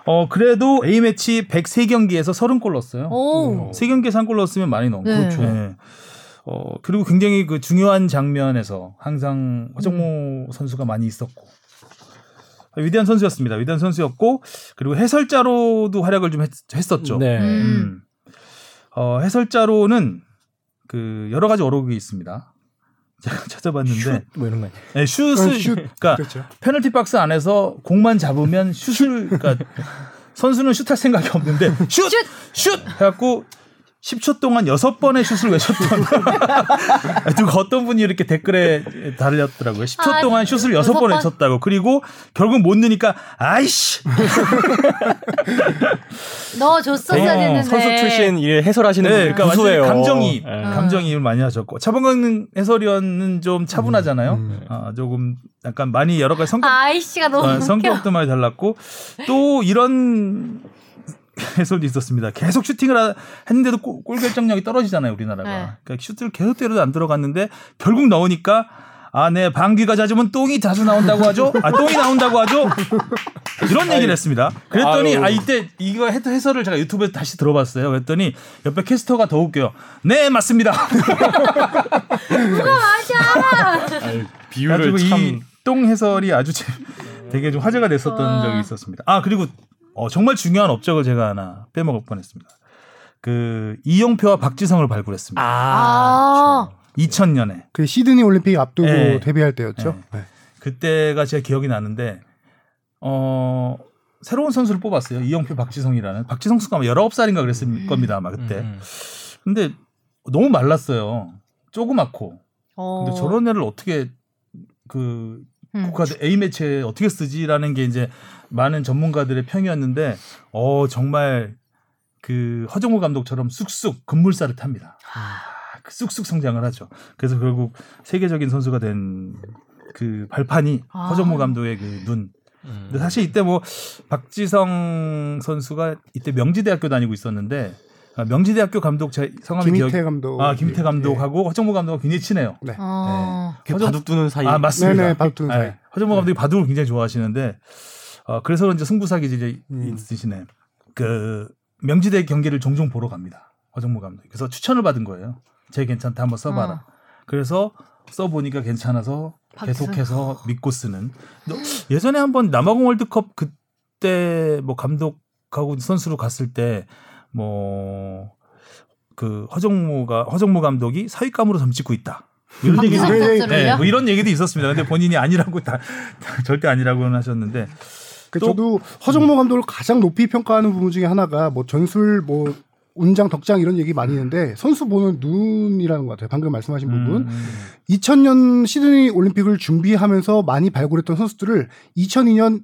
어 그래도 A 매치 103경기에서 30골 넣었어요. 오. 세 경기에서 한골 넣었으면 많이 넣은 네. 거죠. 네. 어 그리고 굉장히 그 중요한 장면에서 항상 허정무 선수가 많이 있었고 위대한 선수였습니다. 위대한 선수였고 그리고 해설자로도 활약을 좀 했, 었죠 네. 음. 음. 어, 해설자로는 그 여러 가지 어록이 있습니다. 제가 찾아봤는데 뭐 이런 거. 네, 슛을 어, 슛. 그러니까 그렇죠. 페널티 박스 안에서 공만 잡으면 슛을 그러니까 선수는 슛할 생각이 없는데 슛! 슛! 해갖고 10초 동안 6번의 슛을 외쳤던 누가 어떤 분이 이렇게 댓글에 달렸더라고요. 10초 아, 동안 슛을 여섯 6번 번? 외쳤다고. 그리고 결국 못 넣으니까 아이씨! 넣어줬었어야 네. 되는데. 선수 출신 일 해설하시는 네, 분들 그러니까 구수해요. 감정이입, 네. 감정이입을 많이 하셨고 차범근 해설위원은 좀 차분하잖아요. 음. 아, 조금 약간 많이 여러 가지 성격 아이씨가 너무 어, 웃겨. 성격도 많이 달랐고 또 이런 해설도 있었습니다. 계속 슈팅을 하- 했는데도 골, 골 결정력이 떨어지잖아요, 우리나라가. 네. 그러니까 슈트를 계속 때려도 안 들어갔는데 결국 넣으니까 아, 네, 방귀가 잦으면 똥이 자주 나온다고 하죠? 아, 똥이 나온다고 하죠? 이런 얘기를 했습니다. 그랬더니, 아유. 아, 이때 이거 해- 해설을 제가 유튜브에 다시 들어봤어요. 그랬더니 옆에 캐스터가 더 웃겨요. 네, 맞습니다. 비유를 가지고 참이 똥 해설이 아주 재- 되게 좀 화제가 됐었던 와. 적이 있었습니다. 아 그리고 어, 정말 중요한 업적을 제가 하나 빼먹을 뻔했습니다. 그 이용표와 박지성을 발굴했습니다. 아, 2000년에 그 시드니 올림픽 앞두고 네. 데뷔할 때였죠. 네. 그때가 제가 기억이 나는데 어 새로운 선수를 뽑았어요. 이용표, 박지성이라는 박지성 선수가 아마 19살인가 그랬을 겁니다 아마 그때. 음. 근데 너무 말랐어요. 조그맣고. 어. 근데 저런 애를 어떻게 그 음. 국가 A 매체에 어떻게 쓰지라는 게 이제 많은 전문가들의 평이었는데 어 정말 그 허정호 감독처럼 쑥쑥 금물살을 탑니다. 아, 그 쑥쑥 성장을 하죠. 그래서 결국 세계적인 선수가 된 그 발판이 아. 허정호 감독의 그 눈. 음. 근데 사실 이때 뭐 박지성 선수가 이때 명지대학교 다니고 있었는데 아, 명지대학교 감독 제 성함이 김희태 기억 감독. 아 김태 예. 감독하고 허정호 감독과 굉장히 친해요. 네. 어. 그 허정- 바둑 두는 사이 아 맞습니다. 네네, 바둑 사이. 네. 허정호 감독이 바둑을 굉장히 좋아하시는데 어, 그래서 그런지 승부사 기질이 음. 있으시네. 그 명지대 경기를 종종 보러 갑니다. 허정호 감독. 그래서 추천을 받은 거예요. 제 괜찮다 한번 써봐라. 어. 그래서 써보니까 괜찮아서 박수. 계속해서 믿고 쓰는. 너- 예전에 한번 남아공 월드컵 그때 뭐 감독하고 선수로 갔을 때 뭐 그 허정무가 허정무 감독이 사윗감으로 점찍고 있다. 이런 얘기 박지성 네, 선수를요? 네, 뭐 이런 얘기도 있었습니다. 근데 본인이 아니라고 다, 다 절대 아니라고는 하셨는데 그 또- 저도 허정모 감독을 가장 높이 평가하는 부분 중에 하나가 뭐 전술 뭐 운장 덕장 이런 얘기 많이 있는데 선수 보는 눈이라는 것 같아요. 방금 말씀하신 부분. 음, 2000년 시드니 올림픽을 준비하면서 많이 발굴했던 선수들을 2002년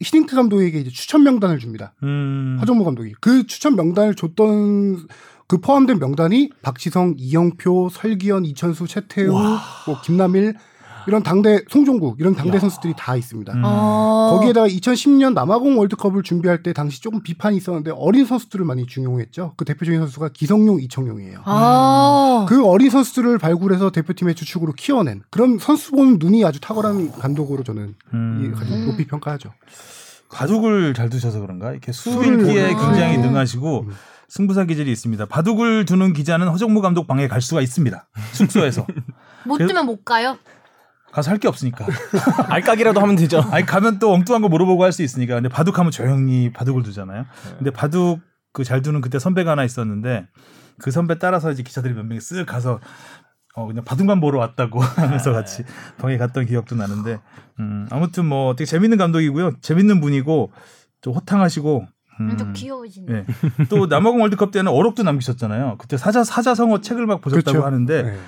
히딩크 감독에게 이제 추천 명단을 줍니다. 음, 허정모 감독이 그 추천 명단을 줬던 그 포함된 명단이 박지성, 이영표, 설기현, 이천수, 최태우, 뭐 김남일 이런 당대 송종국 이런 당대 선수들이 다 있습니다. 음. 어. 거기에다가 2010년 남아공 월드컵을 준비할 때 당시 조금 비판이 있었는데 어린 선수들을 많이 중용했죠. 그 대표적인 선수가 기성용, 이청용이에요. 아. 그 어린 선수들을 발굴해서 대표팀의 주축으로 키워낸 그런 선수 보는 눈이 아주 탁월한 감독으로 저는 음. 이 가장 높이 평가하죠. 바둑을 잘 두셔서 그런가 이렇게 먹어요. 굉장히 아. 능하시고 승부사 기질이 있습니다. 바둑을 두는 기자는 허정무 감독 방에 갈 수가 있습니다. 숙소에서 못 뜨면 못 가요? 가서 할 게 없으니까. 알까기라도 하면 되죠. 아니 가면 또 엉뚱한 거 물어보고 할 수 있으니까. 근데 바둑하면 조용히 바둑을 두잖아요. 근데 바둑 그 잘 두는 그때 선배가 하나 있었는데 그 선배 따라서 이제 기자들이 몇 명이 쓱 가서 어 그냥 바둑만 보러 왔다고 하면서 같이 방에 갔던 기억도 나는데 음 아무튼 뭐 되게 재밌는 감독이고요. 재밌는 분이고 좀 호탕하시고 음, 좀 귀여우시네. 예. 또 남아공 월드컵 때는 어록도 남기셨잖아요. 그때 사자 사자성어 책을 막 보셨다고 그렇죠. 하는데 네.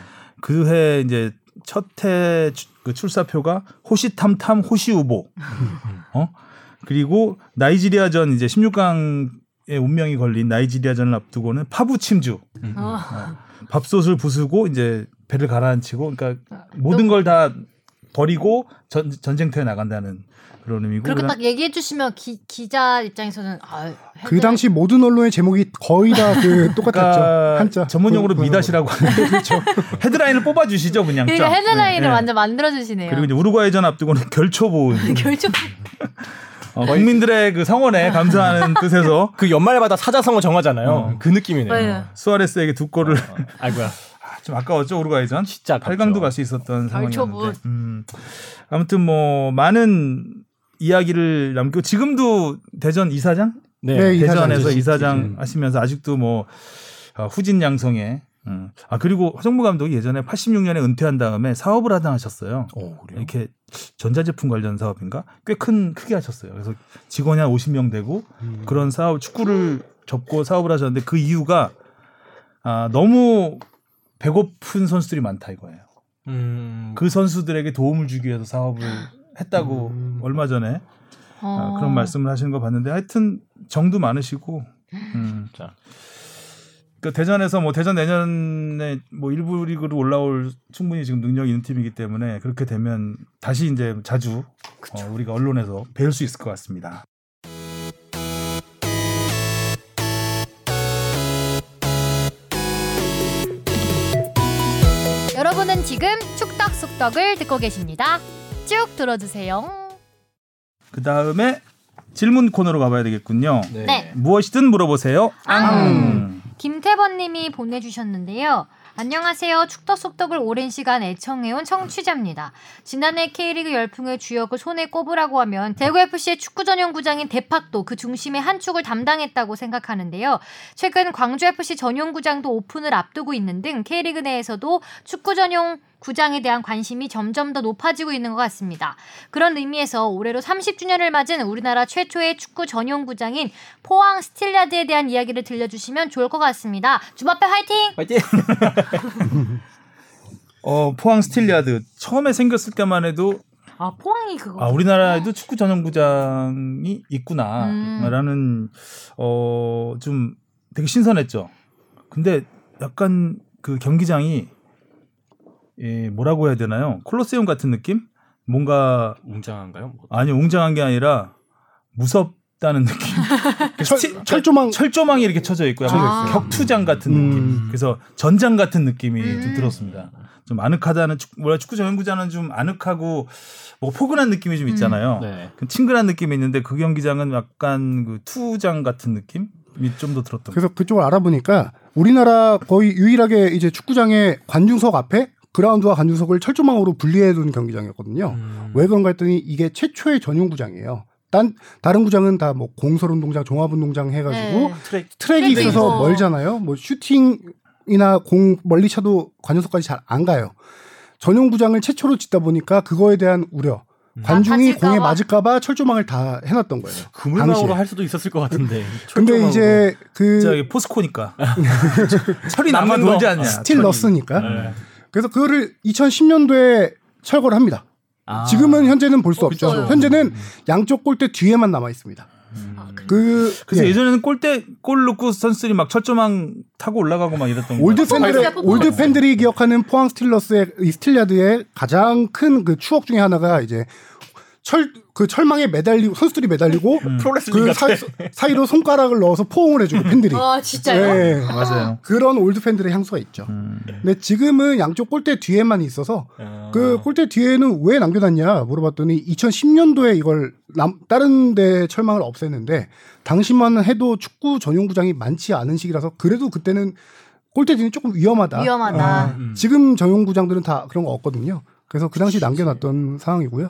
그해 이제 첫해 그 출사표가 호시탐탐 호시우보. 어? 그리고 나이지리아전 이제 16강의 운명이 걸린 나이지리아전을 앞두고는 파부 침주. 어. 밥솥을 부수고 이제 배를 가라앉히고 그러니까 모든 걸 다 버리고 전, 전쟁터에 나간다는 그런 의미고 그렇게 딱 얘기해 주시면 기, 기자 입장에서는 아, 그 당시 모든 언론의 제목이 거의 다 그 똑같았죠. 그러니까 한자. 전문용어로 그- 그- 미다시라고 하는데 그렇죠. 헤드라인을 뽑아 주시죠, 그냥 그러니까 쫙. 헤드라인을 네. 완전 만들어 주시네요. 그리고 이제 우루과이전 앞두고는 결초보은 결정 어, 국민들의 그 성원에 감사하는 뜻에서 그 연말마다 사자성어 정하잖아요. 어. 그 느낌이네요. 맞아요. 수아레스에게 두 골을 아이고야. 아, 좀 아까웠죠 우루과이전. 진짜 아깝죠. 8강도 갈 수 있었던. 상황이었는데. 음, 아무튼 뭐 많은 이야기를 남기고 지금도 대전 이사장 네. 네, 대전에서. 이사장 음. 하시면서 아직도 뭐 어, 후진 양성에 음. 아 그리고 허정무 감독이 예전에 86년에 은퇴한 다음에 사업을 하다 하셨어요. 오, 그래요? 이렇게 전자제품 관련 사업인가 꽤 큰 크게 하셨어요. 그래서 직원이 한 50명 되고 음. 그런 사업 축구를 접고 사업을 하셨는데 그 이유가 아, 너무 배고픈 선수들이 많다 이거예요. 음. 그 선수들에게 도움을 주기 위해서 사업을 했다고 음. 얼마 전에 아, 어. 그런 말씀을 하시는 거 봤는데 하여튼 정도 많으시고 음. 자. 그 대전에서 뭐 대전 내년에 뭐 일부 리그로 올라올 충분히 지금 능력이 있는 팀이기 때문에 그렇게 되면 다시 이제 자주 어, 우리가 언론에서 배울 수 있을 것 같습니다. 지금 축덕숙덕을 듣고 계십니다. 쭉 들어주세요. 그 다음에 질문 코너로 가봐야 되겠군요. 네. 무엇이든 물어보세요. 앙. 김태번님이 보내주셨는데요. 안녕하세요. 축덕숙덕을 오랜 시간 애청해온 청취자입니다. 지난해 K리그 열풍의 주역을 손에 꼽으라고 하면 대구FC의 축구 전용 구장인 대팍도 그 중심의 한 축을 담당했다고 생각하는데요. 최근 광주FC 전용 구장도 오픈을 앞두고 있는 등 K리그 내에서도 축구 전용 구장에 대한 관심이 점점 더 높아지고 있는 것 같습니다. 그런 의미에서 올해로 30주년을 맞은 우리나라 최초의 축구 전용 구장인 포항 스틸야드에 대한 이야기를 들려주시면 좋을 것 같습니다. 주바페 화이팅! 화이팅! 어, 포항 스틸야드 처음에 생겼을 때만 해도 아 포항이 그거. 아, 우리나라에도 축구 전용구장이 음. 있구나라는 어, 좀 되게 신선했죠. 근데 약간 그 경기장이 예, 뭐라고 해야 되나요? 콜로세움 같은 느낌? 뭔가 웅장한가요? 뭐. 아니 웅장한 게 아니라 무섭다는 느낌. 철, 철조망 철조망이 이렇게 쳐져 있고 약간 아. 격투장 같은 음. 느낌. 그래서 전장 같은 느낌이 좀 음. 들었습니다. 좀 아늑하다는 축, 뭐라 축구 전용구장은 좀 아늑하고 뭐 포근한 느낌이 좀 있잖아요. 네. 그 친근한 느낌이 있는데 그 경기장은 약간 그 투장 같은 느낌이 좀더 들었던. 그래서 그쪽을 알아보니까 우리나라 거의 유일하게 이제 축구장의 관중석 앞에 그라운드와 관중석을 철조망으로 분리해둔 경기장이었거든요. 음. 왜 그런가 했더니 이게 최초의 전용 구장이에요. 딴 다른 구장은 다 뭐 공설운동장, 종합운동장 해가지고 네. 트랙 트랙이 있어서 있어. 멀잖아요. 뭐 슈팅이나 공 멀리 차도 관중석까지 잘 안 가요. 전용 구장을 최초로 짓다 보니까 그거에 대한 우려. 관중이 맞을까 공에 봐. 맞을까봐 철조망을 다 해놨던 거예요. 그물망으로. 할 수도 있었을 것 같은데. 근데. 이제 그 저기 포스코니까 철이 거. 돌지 않냐. steel 철이. 넣었으니까. 네. 그래서 그거를 2010년도에 철거를 합니다. 아. 지금은 현재는 볼 수 없죠. 그쵸. 현재는 양쪽 골대 뒤에만 남아 있습니다. 아, 그- 그 그래서 예. 예전에는 골대 골 넣고 선수들이 막 철조망 타고 올라가고 막 이랬던 거. 올드 팬들의 퍼포먼스야, 퍼포먼스. 올드 팬들이 기억하는 포항 스틸러스의 이 스틸야드의 가장 큰 그 추억 중에 하나가 이제 철 그 철망에 매달리고 선수들이 매달리고 프로레슬링 그 같아. 사, 사이로 손가락을 넣어서 포옹을 해주고 팬들이 아 진짜요? 예. 맞아요. 그런 올드 팬들의 향수가 있죠. 음. 근데 지금은 양쪽 골대 뒤에만 있어서 아. 그 골대 뒤에는 왜 남겨놨냐 물어봤더니 2010년도에 이걸 남, 다른 데 철망을 없앴는데 당시만 해도 축구 전용 구장이 많지 않은 시기라서 그래도 그때는 골대 뒤는 조금 위험하다. 위험하다. 아, 음. 지금 전용 구장들은 다 그런 거 없거든요. 그래서 그 당시 남겨놨던 상황이고요.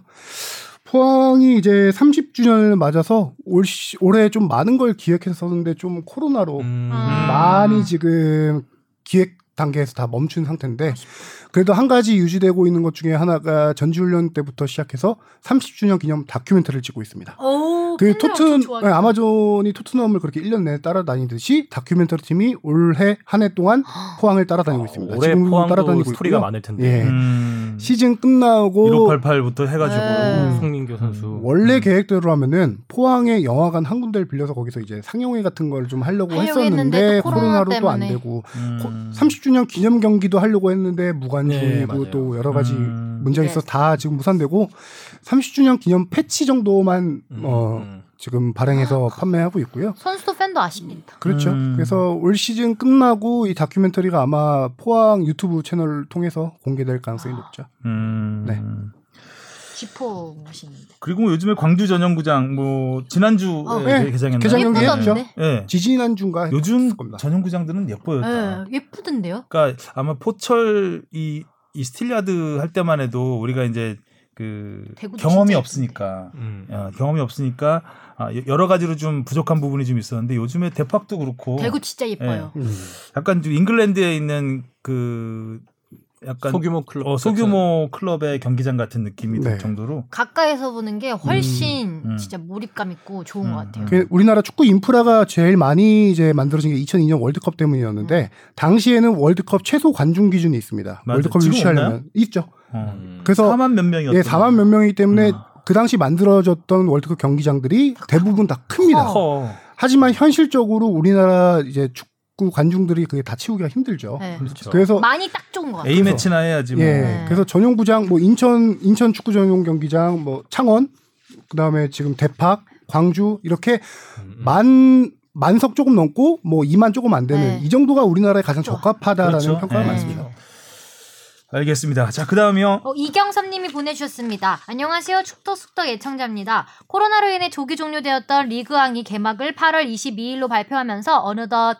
포항이 이제 30주년을 맞아서 올 시- 올해 좀 많은 걸 기획해서 썼는데 좀 코로나로 음. 아. 많이 지금 기획 단계에서 다 멈춘 상태인데 그래도 한 가지 유지되고 있는 것 중에 하나가 전지훈련 때부터 시작해서 30주년 기념 다큐멘터리를 찍고 있습니다. 오, 그 토튼. 네, 아마존이 토트넘을 그렇게 1년 내내 따라다니듯이 다큐멘터리 팀이 올해 한 해 동안 포항을 따라다니고 있습니다. 올해 지금도 포항도 따라다니고 스토리가 있고요. 많을 텐데. 예. 음. 시즌 끝나고 1588부터 해가지고 네. 송민교 선수. 원래 계획대로 하면은 포항의 영화관 한 군데를 빌려서 거기서 이제 상영회 같은 걸 좀 하려고, 했었는데 했는데 또 코로나 코로나로 또안 때문에. 되고 음. 30주년 기념 경기도 하려고 했는데 네, 무관 중이고 맞아요. 또 여러 가지 음. 문제가 네. 있어서 다 지금 무산되고 30주년 기념 패치 정도만 음, 어, 음. 지금 발행해서 판매하고 있고요. 선수도 팬도 아쉽겠다. 그렇죠. 음. 그래서 올 시즌 끝나고 이 다큐멘터리가 아마 포항 유튜브 채널을 통해서 공개될 가능성이 높죠. 음. 네. 쥐포 멋있는데. 그리고 요즘에 광주 전용구장 뭐 지난주 어, 에 네. 개장했나요? 개장 경기 예쁘던데. 했죠. 예. 지지난주인가 요즘. 전용구장들은 예뻐요. 다. 예, 예쁘던데요? 그러니까 아마 포철 이, 이 스틸야드 할 때만 해도 우리가 이제 그 경험이 없으니까 음. 어, 경험이 없으니까 아, 여- 여러 가지로 좀 부족한 부분이 좀 있었는데 요즘에 대팍도 그렇고 대구 진짜 예뻐요. 음. 약간 좀 잉글랜드에 있는 그 약간 소규모 클럽. 어, 소규모 클럽의 경기장 같은 느낌이 들 네. 정도로 가까이서 보는 게 훨씬 음. 진짜 몰입감 있고 좋은 음, 것 같아요. 그 우리나라 축구 인프라가 제일 많이 이제 만들어진 게 2002년 월드컵 때문이었는데 당시에는 월드컵 최소 관중 기준이 있습니다. 맞아요. 월드컵 지금 유치하려면 없나요? 있죠. 어. 음. 그래서 4만 몇 명이었던 예, 4만 몇 명이기 때문에 아. 그 당시 만들어졌던 월드컵 경기장들이 대부분 다 큽니다. 커. 하지만 현실적으로 우리나라 이제 축구 관중들이 그게 다 채우기가 힘들죠. 네. 그렇죠. 그래서 많이 딱 좋은 것 같아요. A 매치나 해야지 뭐. 예, 네. 그래서 전용 구장 뭐 인천 인천 축구 전용 경기장 뭐 창원 그다음에 지금 대팍 광주 이렇게 음. 만 만석 조금 넘고 뭐 2만 조금 안 되는 네. 이 정도가 우리나라에 가장 그렇죠. 적합하다라는 그렇죠. 평가가 예. 많습니다. 알겠습니다. 자, 그 다음이요. 어, 이경섭 님이 보내주셨습니다. 안녕하세요. 축덕숙덕 애청자입니다. 코로나로 인해 조기 종료되었던 리그왕이 개막을 8월 22일로 발표하면서 어느덧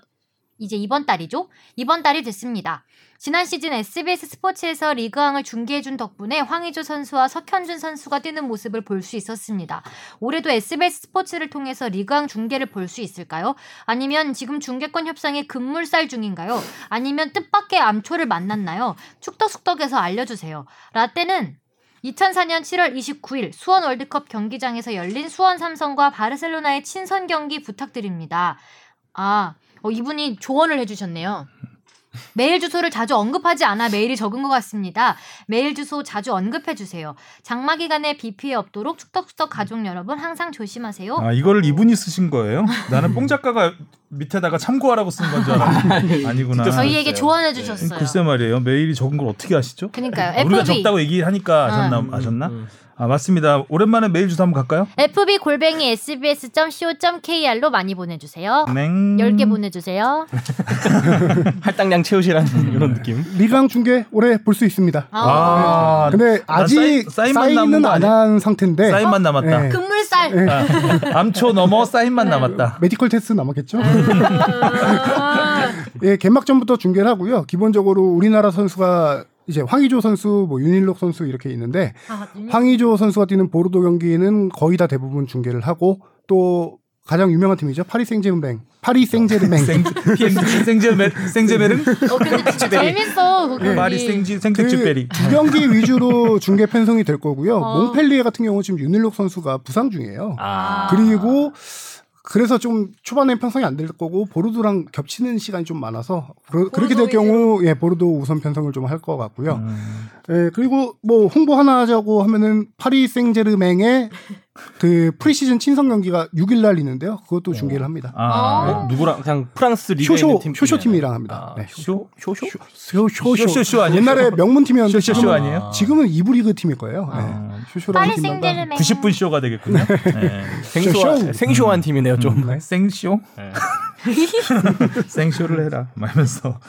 이제 이번 달이죠? 이번 달이 됐습니다. 지난 시즌 SBS 스포츠에서 리그왕을 중계해준 덕분에 황의조 선수와 석현준 선수가 뛰는 모습을 볼 수 있었습니다. 올해도 SBS 스포츠를 통해서 리그왕 중계를 볼 수 있을까요? 아니면 지금 중계권 협상에 급물살 중인가요? 아니면 뜻밖의 암초를 만났나요? 축덕숙덕에서 알려주세요. 라떼는 2004년 7월 29일 수원 월드컵 경기장에서 열린 수원 삼성과 바르셀로나의 친선 경기 부탁드립니다. 아, 어, 이분이 조언을 해주셨네요. 메일 주소를 자주 언급하지 않아 메일이 적은 것 같습니다. 메일 주소 자주 언급해 주세요. 장마 기간에 비 피해 없도록 축덕축덕 가족 여러분 항상 조심하세요. 아, 이거를 이분이 쓰신 거예요? 나는 뽕 작가가 밑에다가 참고하라고 쓴 건 줄 알았는데 아니구나. 저희에게. 조언해 주셨어요. 글쎄 말이에요. 메일이 적은 걸 어떻게 아시죠? 그러니까요. 아, 우리가 FB 적다고 얘기하니까 아셨나 음, 아셨나? 음. 아 맞습니다. 오랜만에 메일 주소 한번 갈까요? FB 골뱅이 sbs.co.kr로 많이 보내주세요. 냉. 10개 보내주세요. 할당량 채우시라는 이런 느낌. 리그앙 중계 올해 볼 수 있습니다. 아, 근데 난 아직 사인- 거 안? 한 상태인데 사인만 남았다. 네. 급물살. 아, 암초 넘어 사인만 남았다. medical 테스트 남았겠죠? 아, 예, 개막 전부터 중계를 하고요. 기본적으로 우리나라 선수가 이제 황의조 선수, 뭐 윤일록 선수 이렇게 있는데 아, 황의조 선수가 뛰는 보르도 경기는 거의 다 대부분 중계를 하고 또 가장 유명한 팀이죠. 파리 생제르맹. 파리 생제르맹. 생제메 생제메르 어, 근데 진짜 재밌어. 그 경기. 파리 생지 생택주베리. 두 경기 위주로 중계 편성이 될 거고요. 어. 몽펠리에 같은 경우 지금 윤일록 선수가 부상 중이에요. 아. 그리고 그래서 좀 초반에 편성이 안 될 거고 보르도랑 겹치는 시간이 좀 많아서 그러- 그렇게 될 경우 예 보르도 우선 편성을 좀 할 것 같고요. 음. 예 그리고 뭐 홍보 하나 하자고 하면은 파리 생제르맹의 그 프리시즌 친선 경기가 6일 날 있는데요. 그것도 중계를 합니다. 아, 어. 누구랑 그냥 프랑스 리그에 쇼쇼 팀 쇼쇼. 팀이랑 합니다. 아, 네. 쇼 쇼쇼 쇼 쇼 쇼 쇼쇼 아니에요? 옛날에 명문 팀이었는데 쇼쇼쇼 지금은, 아니에요? 지금은 이부 리그 팀일 거예요. 네. 아, 쇼쇼라는 파리 팀마다 생제르맹. 90분 쇼가 되겠군요. 네. 생쇼 쇼. 생쇼한 팀이네요 좀. 네, 생쇼? 생쇼를 해라. 말면서.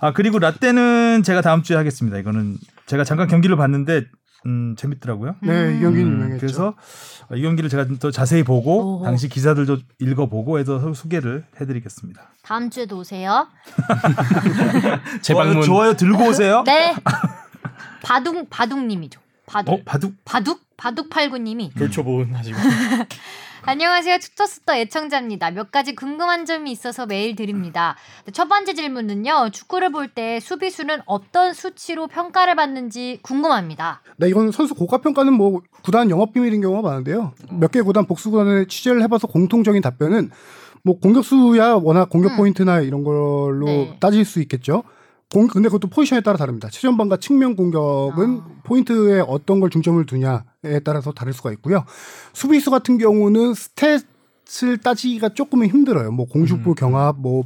아, 그리고 라떼는 제가 다음 주에 하겠습니다. 이거는 제가 잠깐 경기를 봤는데, 음, 재밌더라고요. 네, 이 경기는 음, 유명했죠. 그래서 이 경기를 제가 좀 더 자세히 보고, 오호. 당시 기사들도 읽어보고 해서 소개를 해드리겠습니다. 다음 주에도 오세요. 재방문. 좋아요, 좋아요 들고 오세요. 네. 바둑 바둑님이죠. 바둑. 어, 바둑? 바둑 바둑 팔구님이 돌초본 하시고. 안녕하세요. 투터스터 애청자입니다. 몇 가지 궁금한 점이 있어서 메일 드립니다. 첫 번째 질문은요. 축구를 볼 때 수비수는 어떤 수치로 평가를 받는지 궁금합니다. 네, 이건 선수 고가 평가는 뭐 구단 영업 비밀인 경우가 많은데요. 몇 개 구단 복수 구단에 취재를 해봐서 공통적인 답변은 뭐 공격수야 워낙 공격 음. 포인트나 이런 걸로 네. 따질 수 있겠죠. 공, 근데 그것도 포지션에 따라 다릅니다. 최전방과 측면 공격은 아. 포인트에 어떤 걸 중점을 두냐에 따라서 다를 수가 있고요. 수비수 같은 경우는 stat을 따지기가 조금은 힘들어요. 뭐 공중볼 음. 경합, 뭐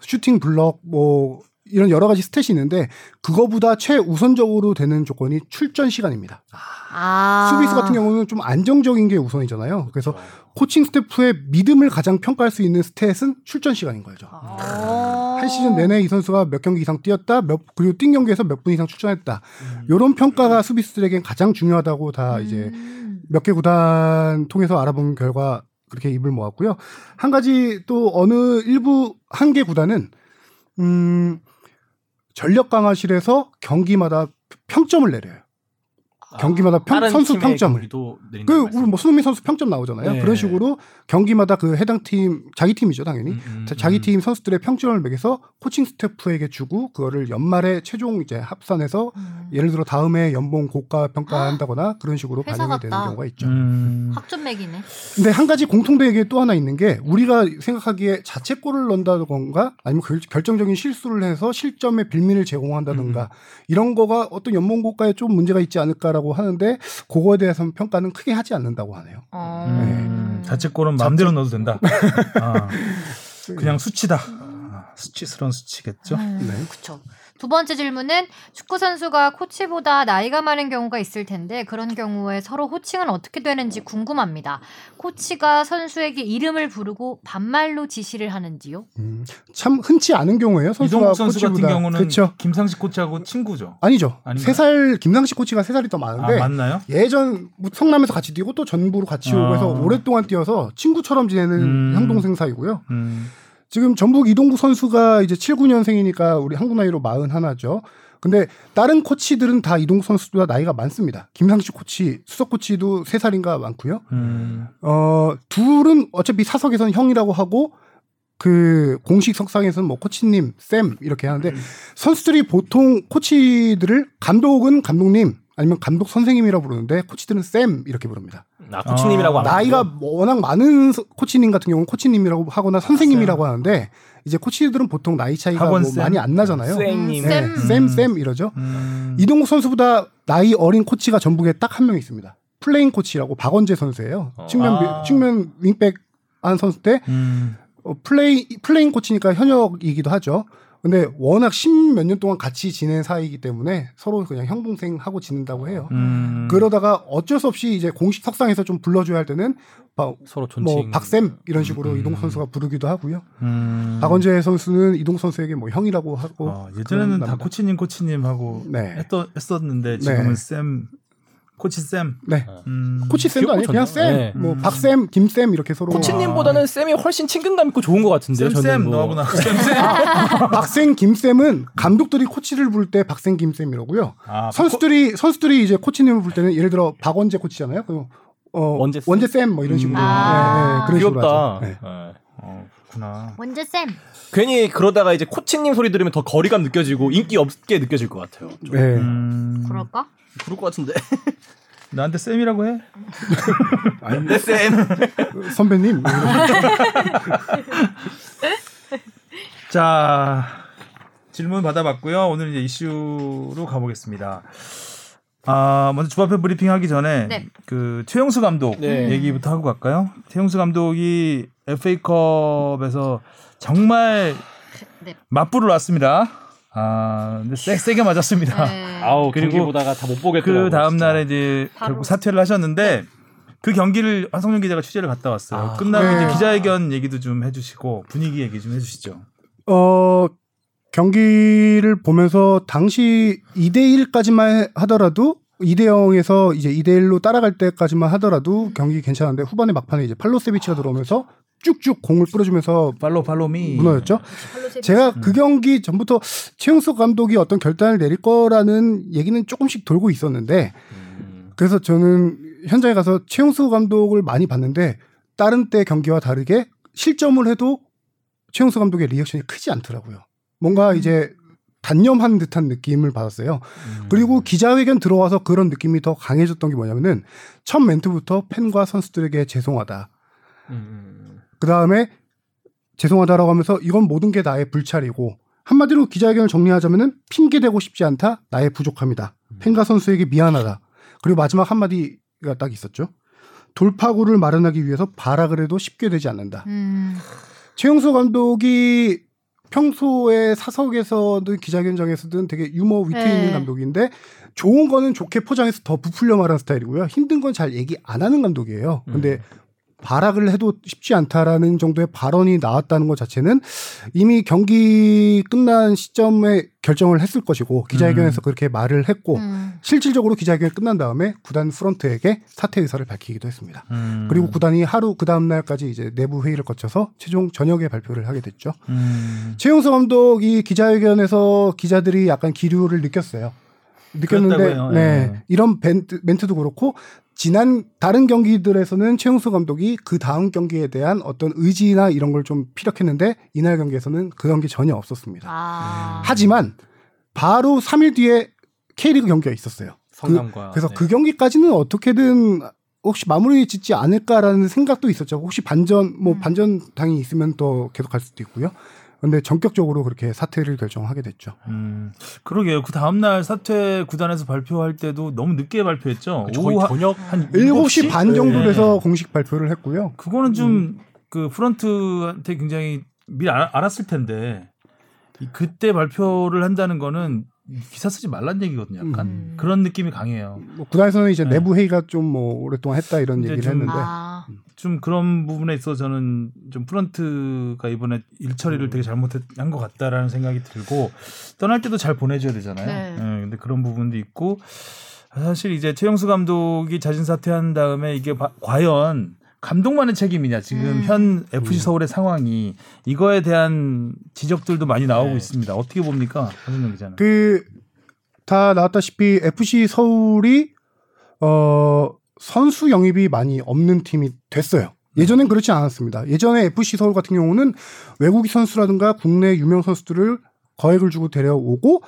슈팅 블럭, 뭐 이런 여러 가지 stat이 있는데 그거보다 최우선적으로 되는 조건이 출전 시간입니다. 아. 수비수 같은 경우는 좀 안정적인 게 우선이잖아요. 그래서 코칭 스태프의 믿음을 가장 평가할 수 있는 stat은 출전 시간인 거죠. 어. 한 시즌 내내 이 선수가 몇 경기 이상 뛰었다, 몇 그리고 뛴 경기에서 몇 분 이상 출전했다. 이런 평가가 수비수들에겐 가장 중요하다고 다 이제 음. 몇개 구단 통해서 알아본 결과 그렇게 입을 모았고요. 한 가지 또 어느 일부 한 개 구단은 음 전력 강화실에서 경기마다 평점을 내려요. 경기마다 평- 선수 평점을. 그거 우리 뭐 손흥민 선수 평점 나오잖아요. 네. 그런 식으로 경기마다 그 해당 팀 자기 팀이죠 당연히 음, 음, 자- 자기 음. 팀 선수들의 평점을 매겨서 코칭 스태프에게 주고 그거를 연말에 최종 이제 합산해서 음. 예를 들어 다음에 연봉 고가 평가한다거나 그런 식으로 반영이 되는 같다. 경우가 있죠. 음. 학점맥이네. 근데 한 가지 공통되게 또 하나 있는 게 우리가 생각하기에 자책골을 넣는다던가 아니면 결, 결정적인 실수를 해서 실점에 빌미를 제공한다던가 이런 거가 어떤 연봉 고가에 좀 문제가 있지 않을까라 고 하는데 그거에 대해서는 평가는 크게 하지 않는다고 하네요. 어. 음. 자책골은 마음대로 넣어도 된다. 아, 그냥 수치다. 수치스러운 수치겠죠. 음, 네. 그렇죠. 두 번째 질문은 축구 선수가 코치보다 나이가 많은 경우가 있을 텐데 그런 경우에 서로 호칭은 어떻게 되는지 궁금합니다. 코치가 선수에게 이름을 부르고 반말로 지시를 하는지요? 음, 참 흔치 않은 경우예요. 선수가 선수 같은 코치보다. 경우는 그렇죠. 김상식 코치하고 친구죠. 아니죠. 세 살 김상식 코치가 세 살이 더 많은데 아 맞나요? 예전 뭐 성남에서 같이 뛰고 또 전부로 같이 오고 해서 아. 오랫동안 뛰어서 친구처럼 지내는 음. 형 동생 사이고요. 음. 지금 전북 이동국 선수가 이제 79년생이니까 우리 한국 나이로 41죠. 근데 다른 코치들은 다 이동국 선수보다 나이가 많습니다. 김상식 코치, 수석 코치도 3살인가 많고요. 음. 어, 둘은 어차피 사석에서는 형이라고 하고 그 공식 석상에서는 뭐 코치님, 쌤 이렇게 하는데 선수들이 보통 코치들을 감독은 감독님 아니면 감독 선생님이라고 부르는데 코치들은 쌤 이렇게 부릅니다. 아, 코치님이라고 안 나이가. 워낙 많은 서- 코치님 같은 경우는 코치님이라고 하거나 선생님이라고 하는데 이제 코치들은 보통 나이 차이가 뭐 쌤? 많이 안 나잖아요. 쌤님. 네, 쌤. 쌤, 쌤 이러죠. 음. 이동국 선수보다 나이 어린 코치가 전북에 딱 한 명 있습니다. playing 코치라고 박원재 선수예요. 어. 측면 아. 측면 윙백 한 선수 때 음. 어, 플레이 playing 코치니까 현역이기도 하죠. 근데 워낙 십 몇 년 동안 같이 지낸 사이이기 때문에 서로 그냥 형 동생 하고 지낸다고 해요. 음. 그러다가 어쩔 수 없이 이제 공식 석상에서 좀 불러줘야 할 때는 바- 서로 존칭. 뭐 박쌤 이런 식으로 음. 이동국 선수가 부르기도 하고요. 음. 박원재 선수는 이동국 선수에게 뭐 형이라고 하고 어, 예전에는 다. 코치님 코치님 하고 네. 했던, 했었는데 지금은 쌤 코치 쌤. 네. 음. 코치 쌤도 아니에요. 그냥 쌤, 네. 뭐 박쌤, 김쌤 이렇게 서로 코치님보다는 쌤이 훨씬 친근감 있고 좋은 것 같은데요. 쌤, 저는 쌤 뭐. 너하고 나 쌤, 쌤. 박쌤, 김쌤은 감독들이 코치를 부를 때 박쌤, 김쌤이라고요. 아, 선수들이 선수들이 이제 코치님을 부를 때는 예를 들어 박원재 코치잖아요. 그럼 어, 원재 쌤? 원재 쌤 뭐 이런 식으로 아. 네, 네, 그런 식으로 귀엽다. 하죠. 네. 네. 어, 그렇구나. 원재 쌤. 괜히 그러다가 이제 코치님 소리 들으면 더 거리감 느껴지고 인기 없게 느껴질 것 같아요. 좀. 네. 음. 그럴까? 그럴 것 같은데. 나한테 쌤이라고 해? 아닌데 쌤. 선배님 자 질문 받아봤고요. 오늘 이제 이슈로 가보겠습니다. 아 먼저 주바페 브리핑 하기 전에 네. 그 최용수 감독 네. 얘기부터 하고 갈까요? 최용수 감독이 FA컵에서 정말 네. 맞불을 놨습니다. 아 근데 세, 세게 맞았습니다. 네. 아우 그리고 경기 보다가 다 못 보겠더라고요. 그 다음. 날에 이제 바로. 결국 사퇴를 하셨는데 그 경기를 한성준 기자가 취재를 갔다 왔어요. 아. 끝나고 네. 이제 기자회견 얘기도 좀 해주시고 분위기 얘기 좀 해주시죠. 어 경기를 보면서 당시 2대 1까지만 하더라도 2대 0에서 이제 2대 1로 따라갈 때까지만 하더라도 경기 괜찮은데 후반에 막판에 이제 팔로세비치가 들어오면서 쭉쭉 공을 뿌려주면서 팔로 팔로미 무너졌죠. 제가 그 경기 전부터 최용수 감독이 어떤 결단을 내릴 거라는 얘기는 조금씩 돌고 있었는데 음. 그래서 저는 현장에 가서 최용수 감독을 많이 봤는데 다른 때 경기와 다르게 실점을 해도 최용수 감독의 리액션이 크지 않더라고요. 뭔가 이제 단념한 듯한 느낌을 받았어요. 그리고 기자회견 들어와서 그런 느낌이 더 강해졌던 게 뭐냐면은 첫 멘트부터 팬과 선수들에게 죄송하다. 음. 그 다음에 죄송하다라고 하면서 이건 모든 게 나의 불찰이고 한마디로 기자회견을 정리하자면은 핑계 대고 싶지 않다. 나의 부족함이다. 팬과 선수에게 미안하다. 그리고 마지막 한마디가 딱 있었죠. 돌파구를 마련하기 위해서 발악을 해도 쉽게 되지 않는다. 음. 최용수 감독이 평소에 사석에서든 기자회견장에서든 되게 유머 위트 네. 있는 감독인데 좋은 거는 좋게 포장해서 더 부풀려 말하는 스타일이고요. 힘든 건 잘 얘기 안 하는 감독이에요. 근데 발악을 해도 쉽지 않다라는 정도의 발언이 나왔다는 것 자체는 이미 경기 끝난 시점에 결정을 했을 것이고 기자회견에서 그렇게 말을 했고 음. 실질적으로 기자회견이 끝난 다음에 구단 프런트에게 사퇴 의사를 밝히기도 했습니다. 음. 그리고 구단이 하루 그 다음 날까지 이제 내부 회의를 거쳐서 최종 저녁에 발표를 하게 됐죠. 음. 최용수 감독이 기자회견에서 기자들이 약간 기류를 느꼈어요. 느꼈는데? 네 예. 이런 멘트, 멘트도 그렇고 지난 다른 경기들에서는 최용수 감독이 그 다음 경기에 대한 어떤 의지나 이런 걸 좀 피력했는데 이날 경기에서는 그 경기 전혀 없었습니다. 아. 하지만 바로 3일 뒤에 K리그 경기가 있었어요. 성남과 그 래서 네. 그 경기까지는 어떻게든 혹시 마무리 짓지 않을까라는 생각도 있었죠. 혹시 반전 뭐 음. 반전 당이 있으면 또 계속할 수도 있고요. 근데 전격적으로 그렇게 사퇴를 결정하게 됐죠. 음. 그러게요. 그 다음날 사퇴 구단에서 발표할 때도 너무 늦게 발표했죠. 거의 오후 저녁 한 7시 반 정도 네. 돼서 공식 발표를 했고요. 그거는 좀그 프런트한테 굉장히 미리 알, 알았을 텐데 이- 그때 발표를 한다는 거는 기사 쓰지 말란 얘기거든요. 약간 음. 그런 느낌이 강해요. 뭐 구단에서는 이제 네. 내부 회의가 좀 뭐 오랫동안 했다 이런 얘기를 좀- 했는데 아, 좀 그런 부분에 있어 서 저는 좀 프런트가 이번에 일 처리를 되게 잘못한 것 같다라는 생각이 들고 떠날 때도 잘 보내줘야 되잖아요. 네. 예, 근데 그런 부분도 있고 사실 이제 최영수 감독이 자진 사퇴한 다음에 이게 바- 과연 감독만의 책임이냐 지금 음. 현 FC 서울의 상황이 이거에 대한 지적들도 많이 나오고 네. 있습니다. 어떻게 봅니까, 한준영 기자는? 그다 나왔다시피 FC 서울이 어 선수 영입이 많이 없는 팀이 됐어요. 예전엔 그렇지 않았습니다. 예전에 FC 서울 같은 경우는 외국인 선수라든가 국내 유명 선수들을 거액을 주고 데려오고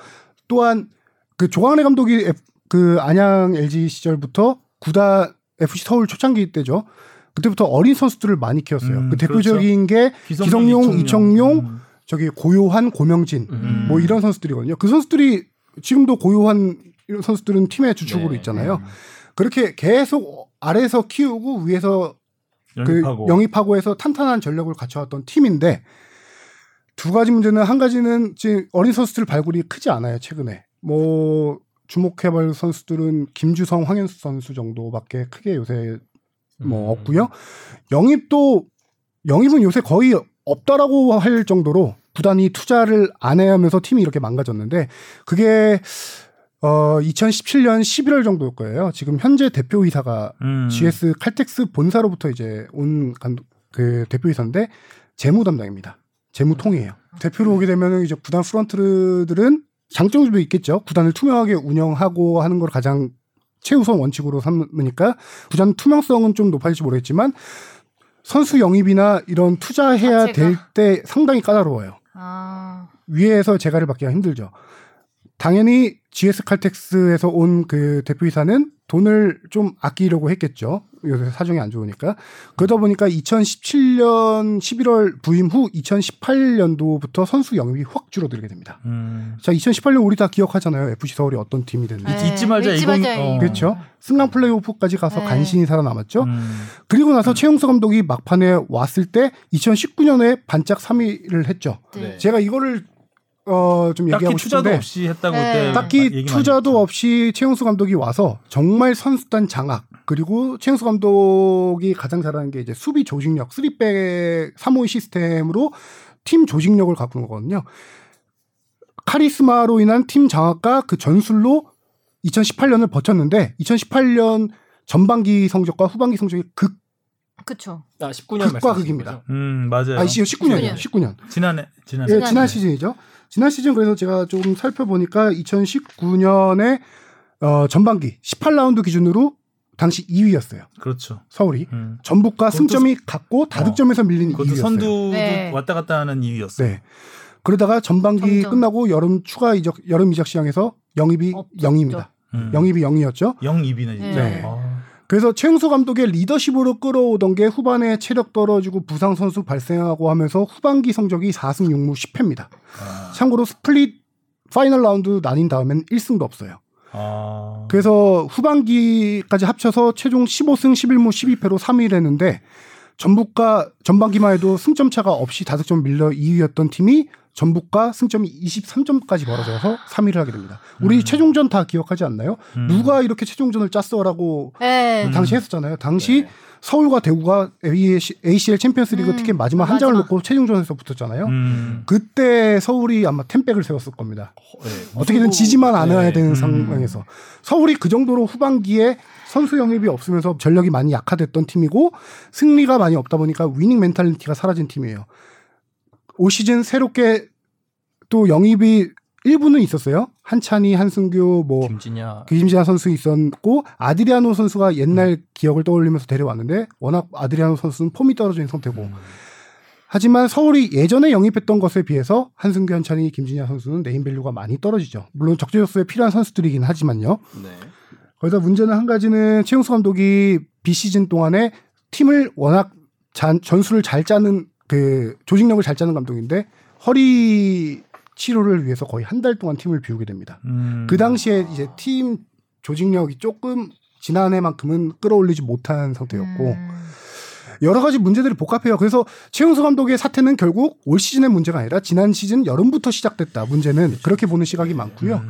또한 그 조광래 감독이 F- 그 안양 LG 시절부터 구단 FC 서울 초창기 때죠. 그때부터 어린 선수들을 많이 키웠어요. 음, 그 대표적인 게 기성용, 이청용, 음. 저기 고요한, 고명진 음. 뭐 이런 선수들이거든요. 그 선수들이 지금도 고요한 이런 선수들은 팀의 주축으로 네. 있잖아요. 그렇게 계속 아래에서 키우고 위에서 영입하고. 그 영입하고 해서 탄탄한 전력을 갖춰왔던 팀인데 두 가지 문제는 한 가지는 지금 어린 선수들 발굴이 크지 않아요 최근에 뭐 주목해볼 선수들은 김주성, 황현수 선수 정도밖에 크게 요새 뭐 없고요. 영입도 영입은 요새 거의 없다라고 할 정도로 구단이 투자를 안 해야 하면서 팀이 이렇게 망가졌는데 그게 어 2017년 11월 정도일 거예요. 지금 현재 대표이사가 음. GS 칼텍스 본사로부터 이제 온 감독 그 대표이사인데 재무 담당입니다. 재무 통이에요. 대표로 오게 되면 이제 구단 프런트들은 장점도 있겠죠. 구단을 투명하게 운영하고 하는 걸 가장 최우선 원칙으로 삼으니까 구단 투명성은 좀 높아질지 모르겠지만 선수 영입이나 이런 투자해야. 될 때 상당히 까다로워요. 아, 위에서 재가를 받기가 힘들죠. 당연히 GS 칼텍스에서 온 그 대표이사는 돈을 좀 아끼려고 했겠죠. 요새 사정이 안 좋으니까. 그러다 보니까 2017년 11월 부임 후 2018년도부터 선수 영입이 확 줄어들게 됩니다. 음. 자, 2018년 우리 다 기억하잖아요. FC 서울이 어떤 팀이 됐는지. 네, 잊지 말자, 잊지 이건- 말자, 어. 그렇죠. 승강 플레이오프까지 가서 네. 간신히 살아남았죠. 음. 그리고 나서 최용수 감독이 막판에 왔을 때 2019년에 반짝 3위를 했죠. 네. 제가 이거를 어, 좀 얘기하고 투자도 싶은데 없이 했다고 네. 딱히 투자도. 없이 최용수 감독이 와서 정말 선수단 장악 그리고 최용수 감독이 가장 잘하는 게 이제 수비 조직력 3백 352 시스템으로 팀 조직력을 가꾸는 거거든요. 카리스마로 인한 팀 장악과 그 전술로 2018년을 버텼는데 2018년 전반기 성적과 후반기 성적이 극 그쵸. 아, 19년 극과 극입니다. 음 맞아요. 아니 19년이에요. 19년. 지난해 지난해 예. 지난 시즌이죠. 지난 시즌 그래서 제가 조금 살펴보니까 2019년에 어, 전반기 18라운드 기준으로 당시 2위였어요. 그렇죠. 서울이 음. 전북과 승점이 같고 다득점에서 밀린 그것도 2위였어요. 선두 네. 왔다 갔다 하는 이유였어요. 네. 그러다가 전반기 점점. 끝나고 여름 추가 이적 여름 이적 시장에서 영입이. 0입니다. 음. 영입이 0이었죠. 영입이네 진짜. 네. 아. 그래서 최용수 감독의 리더십으로 끌어오던 게 후반에 체력 떨어지고 부상 선수 발생하고 하면서 후반기 성적이 4승 6무 10패입니다. 아. 참고로 split final 라운드 나뉜 다음엔 1승도 없어요. 아. 그래서 후반기까지 합쳐서 최종 15승 11무 12패로 3위를 했는데 전북과 전반기만 해도 승점 차가 없이 다섯 점 밀려 2위였던 팀이 전북과 승점이 23점까지 벌어져서 3위를 하게 됩니다. 우리 음. 최종전 다 기억하지 않나요? 음. 누가 이렇게 최종전을 짰어라고 네. 음. 당시 했었잖아요. 당시 서울과 대구가 ACL 챔피언스리그 음, 티켓 마지막 한 장을. 놓고 최종전에서 붙었잖아요. 음. 그때 서울이 아마 ten back을 세웠을 겁니다. 네. 어떻게든 지지만 않아야 네. 되는 음. 상황에서 서울이 그 정도로 후반기에 선수 영입이 없으면서 전력이 많이 약화됐던 팀이고 승리가 많이 없다 보니까 winning mentality가 사라진 팀이에요. 올 시즌 새롭게 또 영입이 일부는 있었어요. 한찬희, 한승규, 뭐 김진야 김진야 선수 있었고 아드리아노 선수가 옛날 기억을 떠올리면서 데려왔는데 워낙 아드리아노 선수는 폼이 떨어진 상태고 하지만 서울이 예전에 영입했던 것에 비해서 한승규, 한찬희, 김진야 선수는 name value가 많이 떨어지죠. 물론 적재적소에 필요한 선수들이긴 하지만요. 네. 거기다 문제는 한 가지는 최용수 감독이 비시즌 동안에 팀을 워낙 잔- 전술을 잘 짜는 그 조직력을 잘 짜는 감독인데 허리 치료를 위해서 거의 한 달 동안 팀을 비우게 됩니다. 음. 그 당시에 이제 팀 조직력이 조금 지난해만큼은 끌어올리지 못한 상태였고 음. 여러 가지 문제들이 복합해요. 그래서 최용수 감독의 사태는 결국 올 시즌의 문제가 아니라 지난 시즌 여름부터 시작됐다. 문제는 그렇게 보는 시각이 많고요.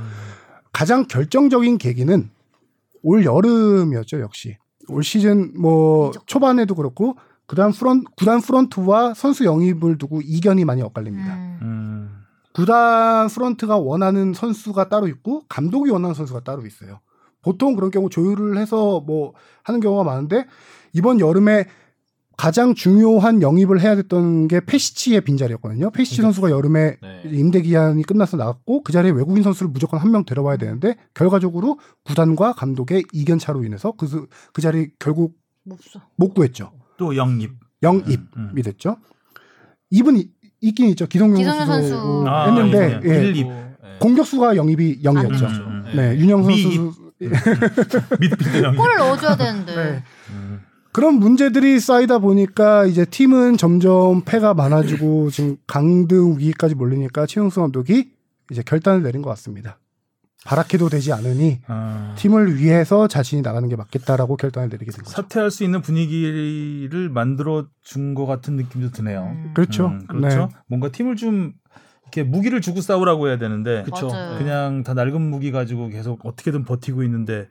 가장 결정적인 계기는 올 여름이었죠, 역시. 올 시즌 뭐 초반에도 그렇고 구단 프런 구단 프런트와 선수 영입을 두고 이견이 많이 엇갈립니다. 음. 음. 구단 프런트가 원하는 선수가 따로 있고 감독이 원하는 선수가 따로 있어요. 보통 그런 경우 조율을 해서 뭐 하는 경우가 많은데 이번 여름에 가장 중요한 영입을 해야 됐던 게 페시치의 빈자리였거든요. 페시치 선수가 여름에 네. 임대 기한이 끝나서 나갔고 그 자리에 외국인 선수를 무조건 한 명 데려와야 되는데 결과적으로 구단과 감독의 이견 차로 인해서 그, 수- 그 자리 결국. 못 구했죠. 또 영입. 영입이 음, 음. 됐죠. 입은 이- 있긴 있죠. 기성용, 기성용 선수, 선수. 아, 했는데 예, 예. 일입. 공격수가 영입이 0이었죠. 안 음, 음, 음. 네, 윤영 선수 미입. 미드필더 영입. 골을 넣어줘야 되는데. 네. 음. 그런 문제들이 쌓이다 보니까 이제 팀은 점점 패가 많아지고 지금 강등 위기까지 몰리니까 최용수 감독이 이제 결단을 내린 것 같습니다. 바라케도 되지 않으니 아. 팀을 위해서 자신이 나가는 게 맞겠다라고 결단을 내리게 된 거죠. 사퇴할 수 있는 분위기를 만들어 준 것 같은 느낌도 드네요. 음. 그렇죠. 음, 그렇죠. 네. 뭔가 팀을 좀 이렇게 무기를 주고 싸우라고 해야 되는데 그쵸. 맞아요. 그냥 다 낡은 무기 가지고 계속 어떻게든 버티고 있는데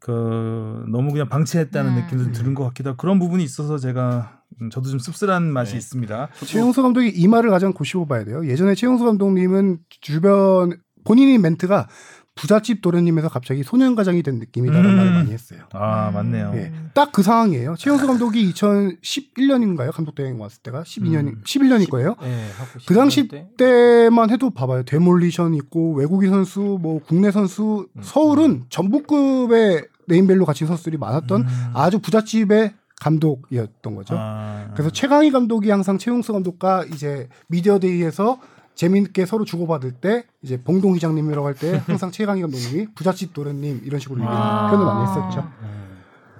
그 너무 그냥 방치했다는 음. 느낌도 드는 것 같기도 하고 그런 부분이 있어서 제가 음, 저도 좀 씁쓸한 맛이 네. 있습니다. 최용수 감독이 이 말을 가장 고시고 봐야 돼요. 예전에 최용수 감독님은 주변 본인이 멘트가 부잣집 도련님에서 갑자기 소년가장이 된 느낌이다라는 음. 말을 많이 했어요. 아 음. 맞네요. 예. 딱 그 상황이에요. 최용수 감독이 2011년인가요? 감독 대행 왔을 때가 12년, 음. 11년일 거예요. 네, 하고 그 당시. 때만 해도 봐봐요. 데몰리션 있고 외국인 선수, 뭐 국내 선수, 음. 서울은 전북급의 name value 갖춘 선수들이 많았던 음. 아주 부잣집의 감독이었던 거죠. 아. 그래서 최강희 감독이 항상 최용수 감독과 이제 media day에서 재미있게 서로 주고받을 때 이제 봉동 회장님이라고 할 때 항상 최강희 감독님이 부잣집 도련님 이런 식으로 아. 표현을 많이 했었죠.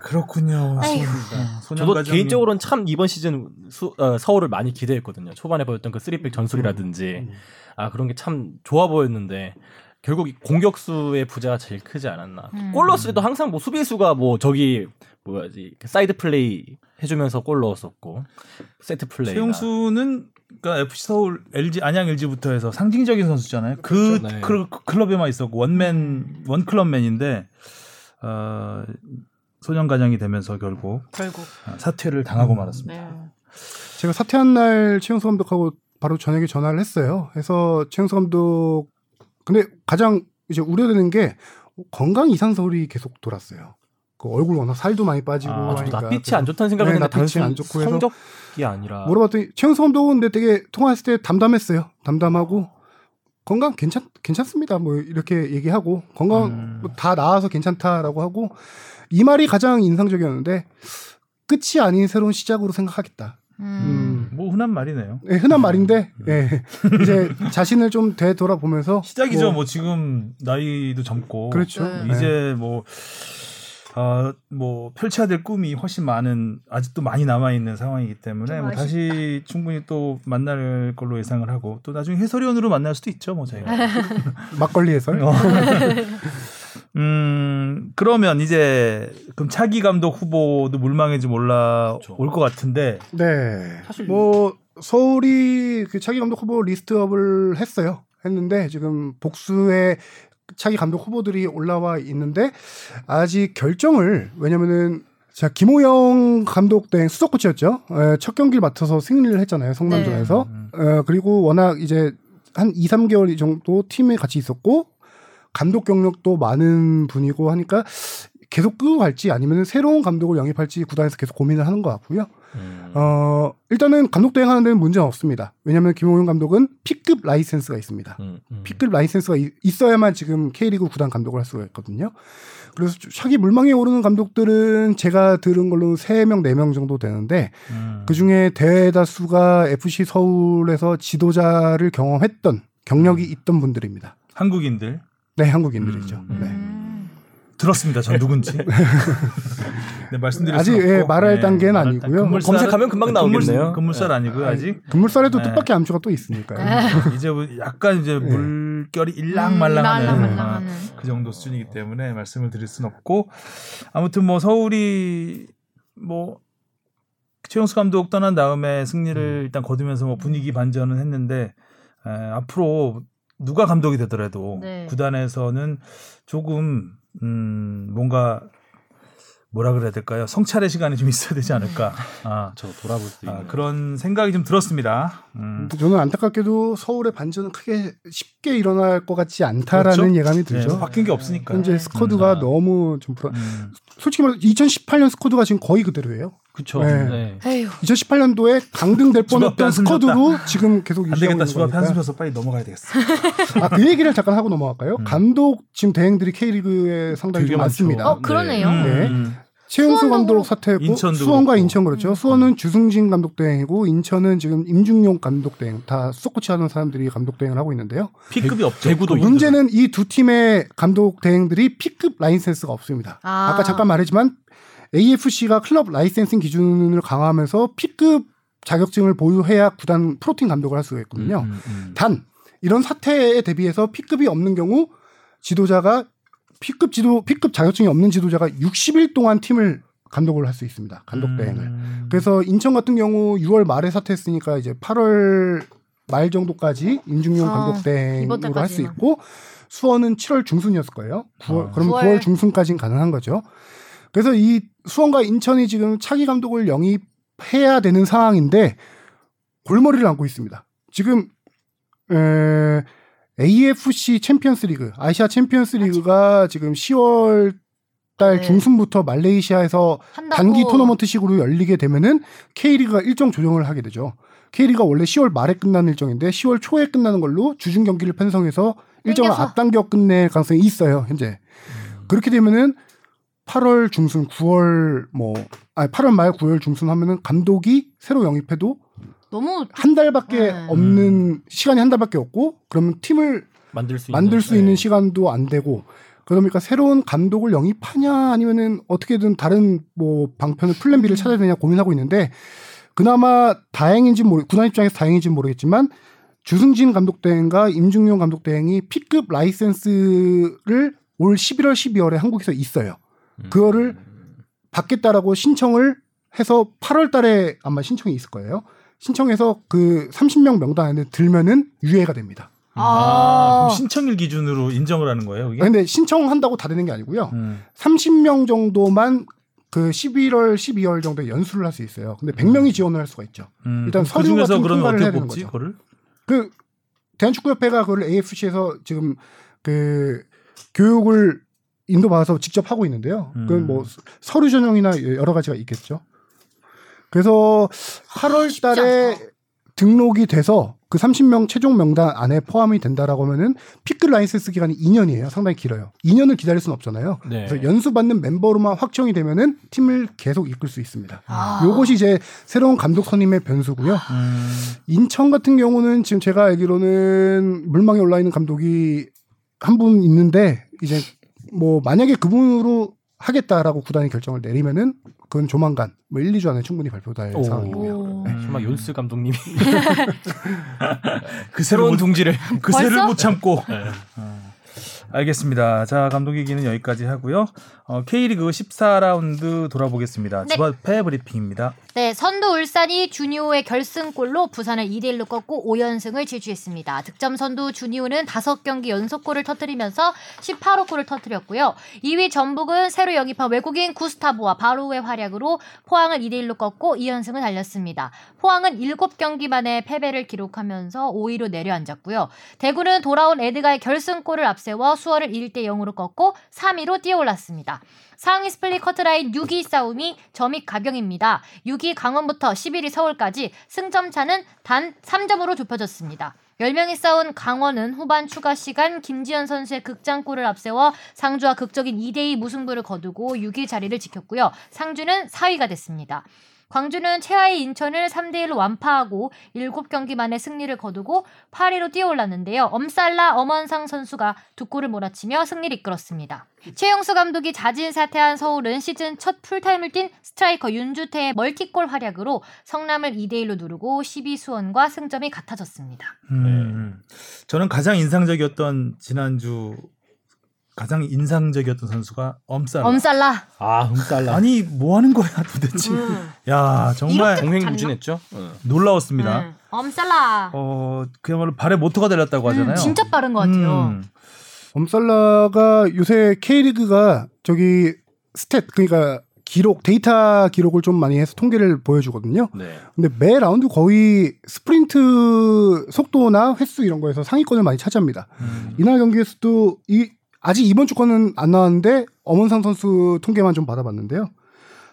그렇군요. 아이고. 저도. 개인적으로는 참 이번 시즌 수, 어, 서울을 많이 기대했거든요. 초반에 보였던 그 three back 전술이라든지 아 그런 게 참 좋아 보였는데 결국 이 공격수의 부재가 제일 크지 않았나. 음. 골 넣었을 때도 항상 뭐 수비수가 뭐 저기 뭐야지 사이드 플레이 해주면서 골 넣었었고 세트 플레이. 최용수는 그러니까 FC 서울, LG 안양 LG부터 해서 상징적인 선수잖아요. 그 그렇죠. 네. 클- 클럽에만 있었고 one man one club man인데 어, 소년 가장이 되면서 결국 결국. 아, 사퇴를 당하고 말았습니다. 네. 제가 사퇴한 날 최용수 감독하고 바로 저녁에 전화를 했어요. 해서 최용수 감독 근데 가장 이제 우려되는 게 건강 이상 소리 계속 돌았어요. 그 얼굴 워낙 살도 많이 빠지고 아, 하니까 낯빛이 안 좋다는 생각을 네, 했는데 낯빛이 안 좋고 해서 성적이 아니라 물어봤더니 최용수 감독은 근데 되게 통화했을 때 담담했어요. 담담하고 건강 괜찮 괜찮습니다. 뭐 이렇게 얘기하고 건강 음. 뭐다 나아서 괜찮다라고 하고 이 말이 가장 인상적이었는데 끝이 아닌 새로운 시작으로 생각하겠다. 음. 음. 뭐 흔한 말이네요. 예, 흔한 말인데 예, 이제 자신을 좀 되돌아보면서 시작이죠. 뭐, 지금 나이도 젊고 그렇죠. 네. 이제 뭐 아, 뭐 펼쳐야 될 꿈이 훨씬 많은 아직도 많이 남아 있는 상황이기 때문에 좀 뭐. 다시 충분히 또 만날 걸로 예상을 하고 또 나중에 해설위원으로 만날 수도 있죠, 뭐 저희가. 막걸리 해설. 어. 음 그러면 이제 그럼 차기 감독 후보도 물망에 좀 올라올 것 같은데 네. 사실- 뭐 서울이 그 차기 감독 후보 리스트업을 했어요. 했는데 지금 복수의 차기 감독 후보들이 올라와 있는데 아직 결정을 왜냐면은 자 김호영 감독 대 수석 코치였죠. 에, 첫 경기를 맡아서 승리를 했잖아요. 성남전에서. 네. 어, 그리고 워낙 이제 한 2, 3개월 정도 팀에 같이 있었고 감독 경력도 많은 분이고 하니까 계속 끄고 갈지 아니면 새로운 감독을 영입할지 구단에서 계속 고민을 하는 것 같고요. 음. 어, 일단은 감독 대행하는 데는 문제는 없습니다. 왜냐하면 김호용 감독은 P급 라이센스가 있습니다. 음, 음. P급 라이센스가 이- 있어야만 지금 K리그 구단 감독을 할 수가 있거든요. 그래서 차기 물망에 오르는 감독들은 제가 들은 걸로는 3명, 4명 정도 되는데 음. 그 중에 대다수가 FC 서울에서 지도자를 경험했던 경력이 있던 분들입니다. 한국인들 네, 한국인들이죠. 음. 네. 음. 들었습니다. 전 누군지. 네, 말씀드릴 아직, 수는 없고. 예, 말할 단계는 말할 아니고요. 단- 금물살- 검색하면 금방 나오겠네요. 금물, 금물살 네. 아니고요 아직. 금물살에도 네. 뜻밖의 암초가 또 있으니까요. 이제 뭐 약간 이제 네. 물결이 음, 일랑말랑하는 말랑말랑하는. 아, 그 정도 수준이기 때문에 말씀을 드릴 수는 없고 아무튼 뭐 서울이 뭐 최용수 감독 떠난 다음에 승리를 음. 일단 거두면서 뭐 분위기 반전은 했는데 에, 앞으로 누가 감독이 되더라도 네. 구단에서는 조금 음 뭔가 뭐라 그래야 될까요? 성찰의 시간이 좀 있어야 되지 않을까. 아, 저 돌아볼 수 있는 아, 그런 생각이 좀 들었습니다. 음. 저는 안타깝게도 서울의 반전은 크게 쉽게 일어날 것 같지 않다라는 그렇죠? 예감이 네, 들죠. 뭐 바뀐 게 없으니까. 현재 네. 스쿼드가 음. 너무 좀 불안. 음. 솔직히 말해서 2018년 스쿼드가 지금 거의 그대로예요. 그쵸. 네. 네. 에휴. 2018년도에 강등될 뻔했던 스쿼드로 지금 계속 안 유지하고 되겠다. 한숨 쉬어서 빨리 넘어가야 되겠어. 아, 그 얘기를 잠깐 하고 넘어갈까요? 음. 감독 지금 대행들이 K리그에 상당히 좀. 많습니다. 어 그러네요. 음. 네. 음. 최용수 감독. 사퇴했고 인천도 수원과 그렇고. 인천 그렇죠. 음. 수원은 주승진 감독 대행이고 인천은 지금 임중용 감독 대행 다 수석코치 하는 사람들이 감독 대행을 하고 있는데요. P급이 없죠. 대구도. 문제는 이 두 팀의 감독 대행들이 P급 라이센스가 없습니다. 아. 아까 잠깐 말했지만 AFC가 클럽 licensing 기준을 강화하면서 P급 자격증을 보유해야 구단 프로팀 감독을 할 수가 있거든요. 음, 음. 단 이런 사태에 대비해서 P급이 없는 경우 지도자가 P급 지도 P급 자격증이 없는 지도자가 60일 동안 팀을 감독을 할 수 있습니다. 감독 대행을. 음. 그래서 인천 같은 경우 6월 말에 사퇴했으니까 이제 8월 말 정도까지 임중용 아, 감독 대행으로 할 수. 있고 수원은 7월 중순이었을 거예요. 9월 아. 그러면 9월. 9월, 중순까지는 가능한 거죠. 그래서 이 수원과 인천이 지금 차기 감독을 영입해야 되는 상황인데 골머리를 앓고 있습니다. 지금 에, AFC 챔피언스 리그, 아시아 챔피언스 리그가 지금 10월 달 네. 중순부터 말레이시아에서 한다고. 단기 토너먼트식으로 열리게 되면은 K리그가 일정 조정을 하게 되죠. K리그가 원래 10월 말에 끝나는 일정인데 10월 초에 끝나는 걸로 주중 경기를 편성해서 일정을 땡겨서. 앞당겨 끝낼 가능성이 있어요. 현재. 그렇게 되면은 8월 중순, 9월 뭐 아니 8월 말 9월 중순 하면은 감독이 새로 영입해도 너무 한 달밖에 네. 없는 시간이 한 달밖에 없고 그러면 팀을 만들 수 만들 있는, 수 있는 네. 시간도 안 되고 그러니까 새로운 감독을 영입하냐 아니면은 어떻게든 다른 뭐 방편을 플랜 B를 찾아야 되냐 고민하고 있는데 그나마 다행인지 모르 구단 입장에서 다행인지 는 모르겠지만 주승진 감독 대행과 임중용 감독 대행이 P급 라이센스를 올 11월 12월에 한국에서 있어요. 음. 그거를 받겠다라고 신청을 해서 8월 달에 아마 신청이 있을 거예요. 신청해서 그 30명 명단 안에 들면은 유예가 됩니다. 아, 아, 그럼 신청일 기준으로 인정을 하는 거예요, 이게? 근데 신청한다고 다 되는 게 아니고요. 음. 30명 정도만 그 11월, 12월 정도에 연수를 할 수 있어요. 근데 100명이 지원을 할 수가 있죠. 음. 일단 그 서류 중에서 같은 그러면 통과를 어떻게 해야 되는 뽑지, 거죠. 그거를? 그 대한축구협회가 그걸 AFC에서 지금 그 교육을 인도받아서 직접 하고 있는데요. 음. 그건 뭐 서류 전형이나 여러 가지가 있겠죠. 그래서 8월 쉽지 달에. 등록이 돼서 그 30명 최종 명단 안에 포함이 된다라고 하면은 P급 라이센스 기간이 2년이에요. 상당히 길어요. 2년을 기다릴 수는 없잖아요. 네. 그래서 연수 받는 멤버로만 확정이 되면은 팀을 계속 이끌 수 있습니다. 아. 요것이 이제 새로운 감독 선임의 변수고요. 음. 인천 같은 경우는 지금 제가 알기로는 물망에 올라 있는 감독이 한 분 있는데 이제 뭐 만약에 그분으로 하겠다라고 구단이 결정을 내리면은 그건 조만간 뭐 1, 2주 안에 충분히 발표될 오. 상황이고요. 오. 음. 정말 연스 감독님이 그 새로운 새로운 둥지를 그 새를 벌써? 못 참고. 네. 어. 알겠습니다. 자, 감독 얘기는 여기까지 하고요. 어, K리그 14라운드 돌아보겠습니다. 네. 집 앞에 브리핑입니다. 네, 선두 울산이 주니오의 결승골로 부산을 2대 1로 꺾고 5연승을 질주했습니다. 득점 선두 주니오는 5경기 연속골을 터뜨리면서 18호 골을 터뜨렸고요. 2위 전북은 새로 영입한 외국인 구스타보와 바로우의 활약으로 포항을 2대 1로 꺾고 2연승을 달렸습니다. 포항은 7경기 만에 패배를 기록하면서 5위로 내려앉았고요. 대구는 돌아온 에드가의 결승골을 앞세워 수원을 1대 0으로 꺾고 3위로 뛰어올랐습니다. 상위 스플릿 커트라인 6위 싸움이 점입 가경입니다. 6위 강원부터 11위 서울까지 승점 차는 단 3점으로 좁혀졌습니다. 10명이 싸운 강원은 후반 추가 시간 김지현 선수의 극장골을 앞세워 상주와 극적인 2대2 무승부를 거두고 6위 자리를 지켰고요. 상주는 4위가 됐습니다. 광주는 최하위 인천을 3대1로 완파하고 7경기 만에 승리를 거두고 8위로 뛰어올랐는데요. 엄살라 엄원상 선수가 두 골을 몰아치며 승리를 이끌었습니다. 최용수 감독이 자진 사퇴한 서울은 시즌 첫 풀타임을 뛴 스트라이커 윤주태의 멀티골 활약으로 성남을 2대1로 누르고 12 수원과 승점이 같아졌습니다. 음. 저는 가장 인상적이었던 지난주 가장 인상적이었던 선수가 엄살라. 엄살라. 아, 흠살라. 아니 뭐 하는 거야 도대체. 음. 야 정말 이렇게 종횡무진했죠. 놀라웠습니다. 음. 엄살라. 어 그야말로 발에 모터가 달렸다고 하잖아요. 음, 진짜 빠른 것 같아요. 음. 엄살라가 요새 K리그가 저기 stat 그러니까 기록 데이터 기록을 좀 많이 해서 통계를 보여주거든요. 네. 근데 매 라운드 거의 스프린트 속도나 횟수 이런 거에서 상위권을 많이 차지합니다. 음. 이날 경기에서도 이 아직 이번 주 거는 안 나왔는데 엄원상 선수 통계만 좀 받아봤는데요.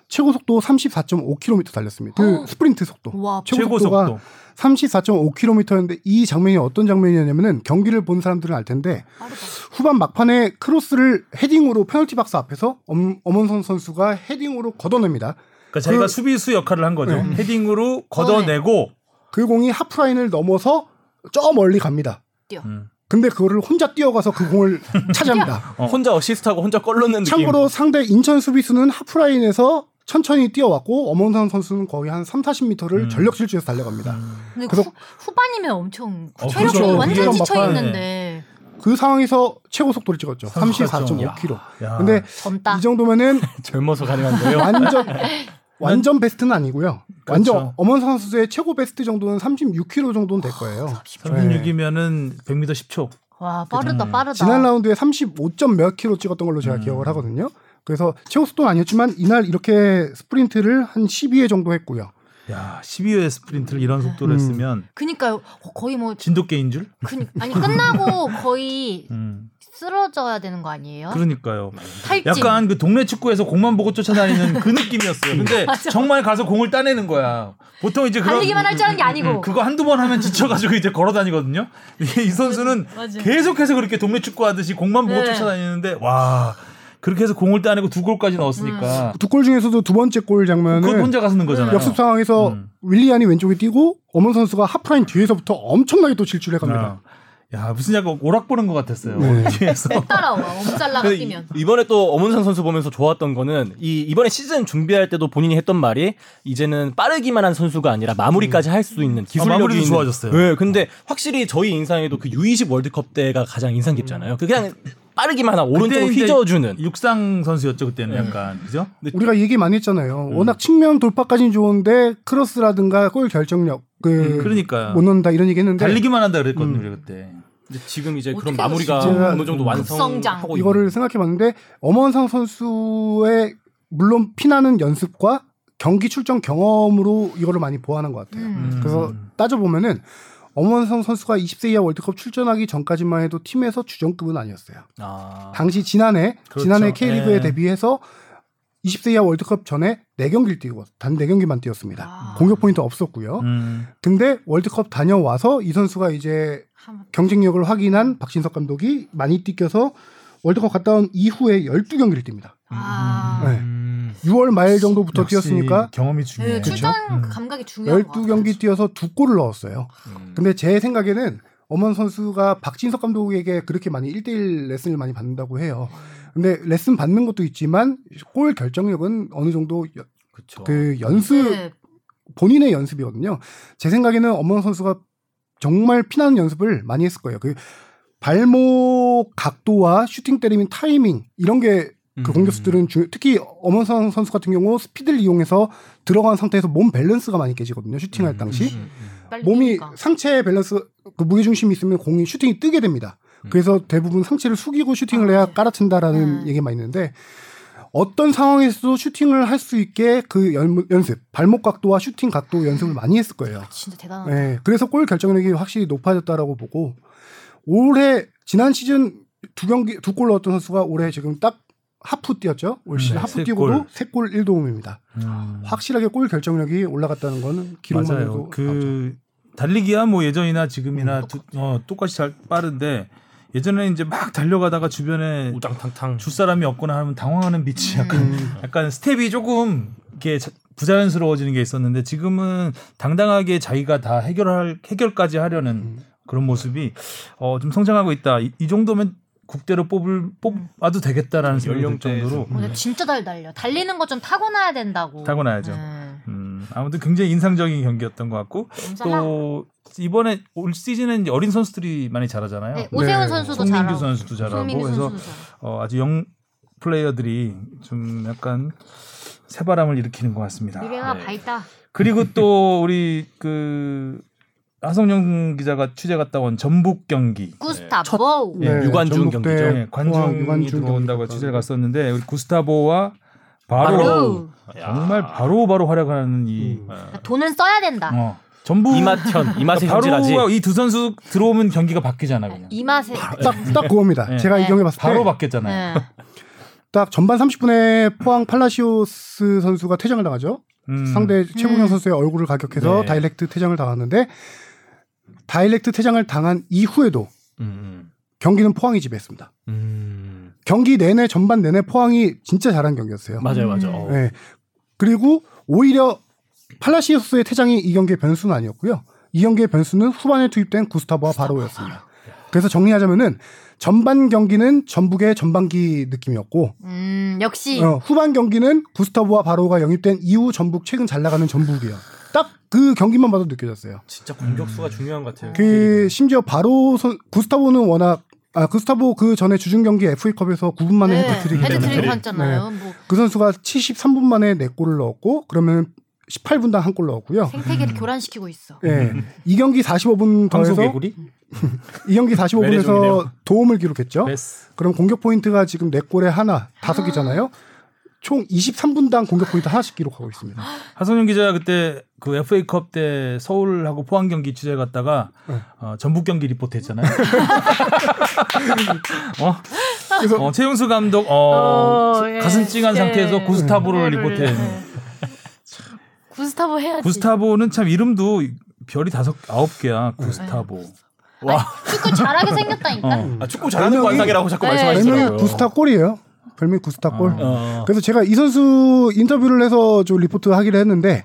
최고 속도 34.5km 달렸습니다. 그 어. 스프린트 속도. 와, 최고, 최고 속도가 속도. 34.5km였는데 이 장면이 어떤 장면이었냐면은 경기를 본 사람들은 알 텐데 빠르다. 후반 막판에 크로스를 헤딩으로 페널티 박스 앞에서 엄, 엄원상 선수가 헤딩으로 걷어냅니다. 그러니까 자기가 그- 수비수 역할을 한 거죠. 네. 헤딩으로 걷어내고 그 공이 하프라인을 넘어서 저 멀리 갑니다. 뛰어. 음. 근데 그거를 혼자 뛰어가서 그 공을 차지합니다. 어. 혼자 어시스트하고 혼자 느낌. 참고로 상대 인천 수비수는 하프라인에서 천천히 뛰어왔고 엄원상 선수는 거의 한 3, 40m를 음. 전력 질주해서 달려갑니다. 근데 그래서- 후, 후반이면 엄청 어, 체력이 그렇죠. 완전 지쳐. 있는데 그 상황에서 최고 속도를 찍었죠. 34.5km. 야. 근데 젊다. 이 정도면은 젊어서 가능한 거예요. 완전 완전 베스트는 아니고요. 완전 그렇죠. 엄원선 선수의 최고 베스트 정도는 36km 정도는 될 거예요. 36이면은 100m 10초. 와 빠르다 음. 빠르다. 지난 라운드에 35점 몇 킬로 찍었던 걸로 제가 음. 기억을 하거든요. 그래서 최고 속도는 아니었지만 이날 이렇게 스프린트를 한 12회 정도 했고요. 야 12회 스프린트를 이런 속도를 음. 했으면 그니까요. 어, 거의 뭐 진돗개인 줄? 그니, 아니 끝나고 거의 음. 쓰러져야 되는 거 아니에요? 그러니까요. 탈진. 약간 그 동네 축구에서 공만 보고 쫓아다니는 그 느낌이었어요. 근데 정말 가서 공을 따내는 거야. 보통 이제 그런 달리기만 할 줄 아는 게 아니고. 음, 그거 한두 번 하면 지쳐가지고 이제 걸어 다니거든요. 이 선수는. 계속해서 그렇게 동네 축구 하듯이 공만 보고 네. 쫓아다니는데 와 그렇게 해서 공을 따내고 두 골까지 넣었으니까 두골 중에서도 두 번째 골 그건 장면은 혼자 가서 넣은 거잖아요. 역습 상황에서 음. 윌리안이 왼쪽에 뛰고 엄원 선수가 하프라인 뒤에서부터 엄청나게 또 질주를 해갑니다. 어. 야 무슨 약간 오락 보는 것 같았어요. 네. 뒤에서. 따라와 엄살라가 뛰면. 이- 이번에 또 엄은상 선수 보면서 좋았던 거는 이 이번에 시즌 준비할 때도 본인이 했던 말이 이제는 빠르기만 한 선수가 아니라 마무리까지 할 수 있는 기술력이 아, 있는- 좋아졌어요. 네, 근데 확실히 저희 인상에도 그 U20 월드컵 때가 가장 인상 깊잖아요. 그 그냥 빠르기만 한 오른쪽으로 이제 휘저어주는. 육상 선수였죠 그때는 약간 그죠? 우리가 얘기 많이 했잖아요. 음. 워낙 측면 돌파까지는 좋은데 크로스라든가 골 결정력 그 그러니까요. 못 넣는다 이런 얘기했는데 달리기만 한다 그랬거든요 우리 그때. 근데 지금 이제 그런 마무리가 어느 정도 성장. 완성하고 이거를 생각해봤는데 엄원상 선수의 물론 피나는 연습과 경기 출전 경험으로 이거를 많이 보완한 것 같아요. 음. 그래서 따져 보면은 엄원상 선수가 20세 이하 월드컵 출전하기 전까지만 해도 팀에서 주전급은 아니었어요. 아, 당시 지난해 그렇죠. 지난해 K리그에 예. 데뷔해서 20세 이하 월드컵 전에 4경기를 뛰고 단 4경기만 뛰었습니다. 아. 공격 포인트 없었고요. 음. 근데 월드컵 다녀와서 이 선수가 이제 한- 경쟁력을 확인한 박신석 감독이 많이 뛰겨서 월드컵 갔다 온 이후에 12경기를 뜁니다. 아. 네. 음. 6월 말 정도부터 역시 뛰었으니까 경험이 중요해요. 네, 출전 감각이 중요한 거 12경기 뛰어서 두 골을 넣었어요. 음. 근데 제 생각에는 엄원 선수가 박진석 감독에게 그렇게 많이 1대1 레슨을 많이 받는다고 해요. 근데 레슨 받는 것도 있지만 골 결정력은 어느 정도 여-. 그 연습 네. 본인의 연습이거든요. 제 생각에는 엄원 선수가 정말 피나는 연습을 많이 했을 거예요. 그 발목 각도와 슈팅 때리는 타이밍 이런 게 그 음. 공격수들은 주- 특히 엄원상 선수 같은 경우 스피드를 이용해서 들어간 상태에서 몸 밸런스가 많이 깨지거든요. 슈팅할 당시 음, 음. 빨리 몸이. 상체 밸런스 그 무게 중심이 있으면 공이 슈팅이 뜨게 됩니다. 그래서 대부분 상체를 숙이고 슈팅을 해야 깔아친다라는 음. 얘기가 있는데 어떤 상황에서도 슈팅을 할 수 있게 그 연, 연습 발목 각도와 슈팅 각도 연습을 많이 했을 거예요. 진짜 대단하다. 네, 그래서 골 결정력이 확실히 높아졌다라고 보고 올해 지난 시즌 두 경기 두 골 넣었던 선수가 올해 지금 딱 하프 뛰었죠. 올 시즌 네, 하프 세 뛰고도 골. 세골 1도움입니다. 음. 확실하게 골 결정력이 올라갔다는 거는 기록만으로도 맞아요. 나오죠. 그 달리기야 뭐 예전이나 지금이나 두- 어, 똑같이 잘 빠른데 예전에 이제 막 달려가다가 주변에 우당탕탕. 줄 사람이 없거나 하면 당황하는 빛이 약간 음. 약간 스텝이 조금 이렇게 자- 부자연스러워지는 게 있었는데 지금은 당당하게 자기가 다 해결할 해결까지 하려는 음. 그런 모습이 어, 좀 성장하고 있다. 이, 이 정도면 국대로 뽑을 뽑아도 되겠다라는 생각이 연령대에서. 정도로 어, 근데 진짜 잘 달려. 달리는 거 좀 타고나야 된다고. 타고나야죠. 네. 음. 음, 아무튼 굉장히 인상적인 경기였던 것 같고. 또 이번에 올 시즌엔 이제 어린 선수들이 많이 잘하잖아요. 네, 오세훈 네. 선수도 잘하고 선수도 잘하고 그래서. 어, 아주 영 플레이어들이 좀 약간 새바람을 일으키는 것 같습니다. 미래가 네. 밝다. 그리고 또 우리 그 하성룡 기자가 취재 갔다 온 전북 경기 구스타보. 예, 유관중 전북대 경기죠. 예, 관중이 유관중 들어온다고 취재를 갔었는데 우리 구스타보와 바로, 바로. 정말 바로 바로 활약하는 이 음. 돈은 써야 된다. 어, 전북 이맛현 이맛의 현질하지. 바로 이두 선수 들어오면 경기가 바뀌잖아 그냥. 이 맛에 딱, 딱 그겁니다. 네. 제가 이 네. 경기 봤을 때 바로 바뀌었잖아요. 네. 딱 전반 30분에 포항 팔라시오스 선수가 퇴장을 당하죠. 음. 상대 최보경 음. 선수의 얼굴을 가격해서 네. 다이렉트 퇴장을 당하는데 다이렉트 퇴장을 당한 이후에도 음, 경기는 포항이 지배했습니다. 음. 음. 경기 내내 전반 내내 포항이 진짜 잘한 경기였어요. 맞아요, 맞아요. 음. 어. 네. 그리고 오히려 팔라시오스의 퇴장이 이 경기의 변수는 아니었고요. 이 경기의 변수는 후반에 투입된 구스타보와 바로우였습니다. 그래서 정리하자면은 전반 경기는 전북의 전반기 느낌이었고 음, 역시 어, 후반 경기는 구스타보와 바로우가 영입된 이후 전북 최근 잘 나가는 전북이요. 딱 그 경기만 봐도 느껴졌어요. 진짜 공격수가 중요한 것 같아요. 그 심지어 바로 선, 구스타보는 워낙 아 구스타보 그 전에 주중 경기 FA컵에서 9분 만에 네, 해트트릭 해트트릭 했잖아요. 했잖아요. 뭐그 선수가 73분 만에 4골을 넣었고 그러면 18분당 한 골 넣었고요. 생태계를 교란시키고 있어. 예. 이 경기 45분 더해서? 이 경기 45분에서 외래종이네요. 도움을 기록했죠. 배스. 그럼 공격 포인트가 지금 4골에 하나, 다섯 개잖아요. 총 23분당 공격 포인트 하나씩 기록하고 있습니다. 하성룡 기자 그때 그 FA컵 때 서울하고 포항 경기 취재 갔다가 네. 어, 전북 경기 리포트 했잖아요. 어? 그래서 어, 최용수 감독 어, 어, 예. 가슴 찡한 예. 상태에서 구스타보를 네. 리포트 했는. 구스타보 해야지. 구스타보는 참 이름도 별이 다섯 아홉 개야. 구스타보. 와, 축구 잘하게 생겼다니까. 어. 아, 축구 잘하는 별명이- 관상이라고 자꾸 네, 말씀하시더라고요. 구스타 골이에요. 별명이 구스타 골. 어. 어. 그래서 제가 이 선수 인터뷰를 해서 좀 리포트 하기로 했는데,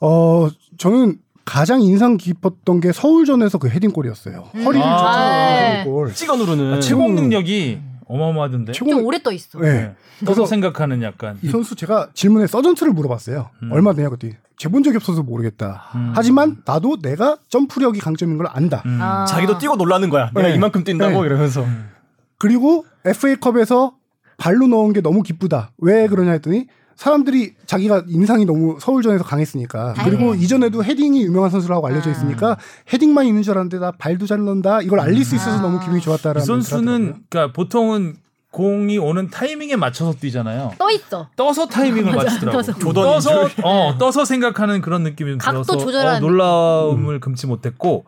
어, 저는 가장 인상 깊었던 게 서울전에서 그 헤딩골이었어요. 허리를 아. 네. 헤딩골. 찍어 누르는 아, 채공 능력이 어마어마하던데. 최고- 좀 오래 떠 있어. 네. 떠서 생각하는 약간. 이 선수 제가 질문에 서전트를 물어봤어요. 음. 얼마 되냐 그랬더니 재본 적이 없어서 모르겠다. 음. 하지만 나도 내가 점프력이 강점인 걸 안다. 음. 아. 자기도 뛰고 놀라는 거야. 내가 네. 이만큼 뛴다고 네. 이러면서. 그리고 FA컵에서 발로 넣은 게 너무 기쁘다. 왜 그러냐 했더니 사람들이 자기가 인상이 너무 서울전에서 강했으니까 그리고 다행이네. 이전에도 헤딩이 유명한 선수라고 알려져 아. 있으니까 헤딩만 있는 줄 알았는데 나 발도 잘 넣는다 이걸 알릴 수 있어서 아. 너무 기분이 좋았다라는 이 선수는 그러니까 보통은 공이 오는 타이밍에 맞춰서 뛰잖아요. 떠 있어. 떠서 타이밍을 맞아, 맞추더라고. 떠서. 떠서 줄. 어 떠서 생각하는 그런 느낌이 좀 각도 들어서 조절하는 어, 놀라움을 금치 못했고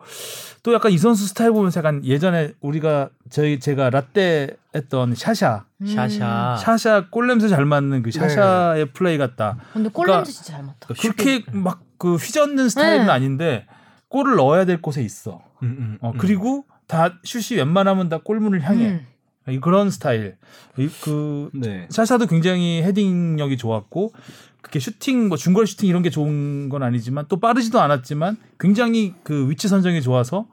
또 약간 이 선수 스타일 보면서 약간 예전에 우리가 저희 제가 라떼 했던 샤샤 음. 샤샤. 샤샤 골 냄새 잘 맞는 그 샤샤의 플레이 같다. 근데 골 그러니까 냄새 진짜 잘 맡아. 그렇게 막 그 휘젓는 스타일은 네. 아닌데 골을 넣어야 될 곳에 있어. 음, 음, 어, 음. 그리고 다 슛이 웬만하면 다 골문을 향해. 음. 이 그런 스타일. 이그 네. 샤샤도 굉장히 헤딩력이 좋았고 그렇게 슈팅 뭐 중거리 슈팅 이런 게 좋은 건 아니지만 또 빠르지도 않았지만 굉장히 그 위치 선정이 좋아서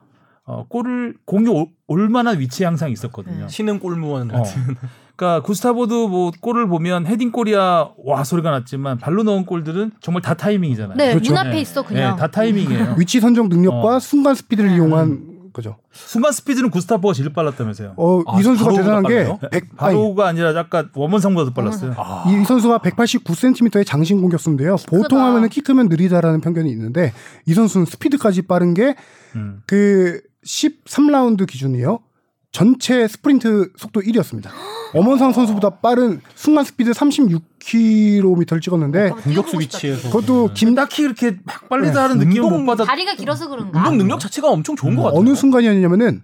어 골을 공이 올, 올 만한 위치에 항상 있었거든요. 네. 신은 골무원 어. 같은. 그러니까 구스타보도 뭐 골을 보면 헤딩 골이야 와 소리가 났지만 발로 넣은 골들은 정말 다 타이밍이잖아요. 네, 그렇죠. 문 앞에 네. 있어 그냥. 네, 다 타이밍이에요. 위치 선정 능력과 어. 순간 스피드를 이용한 거죠. 순간 스피드는 구스타보가 제일 빨랐다면서요. 어, 아, 이 선수가 대단한 게 빨라요? 100, 아니, 바로우가 아니라 아까 엄원상보다도 빨랐어요. 아. 이 선수가 189cm의 장신 공격수인데요. 보통 하면은 키 크면 느리다라는 편견이 있는데 이 선수는 스피드까지 빠른 게 음. 그 13라운드 기준이요. 전체 스프린트 속도 1위였습니다. 엄원상 선수보다 빠른 순간 스피드 36km를 찍었는데 공격수 위치에서. 그것도 김 딱히 이렇게 막 빨리다 네. 하는 느낌을 운동- 못 받아. 다리가 길어서 그런가? 운동 능력 자체가 엄청 좋은 것 같아요. 어느 순간이었냐면은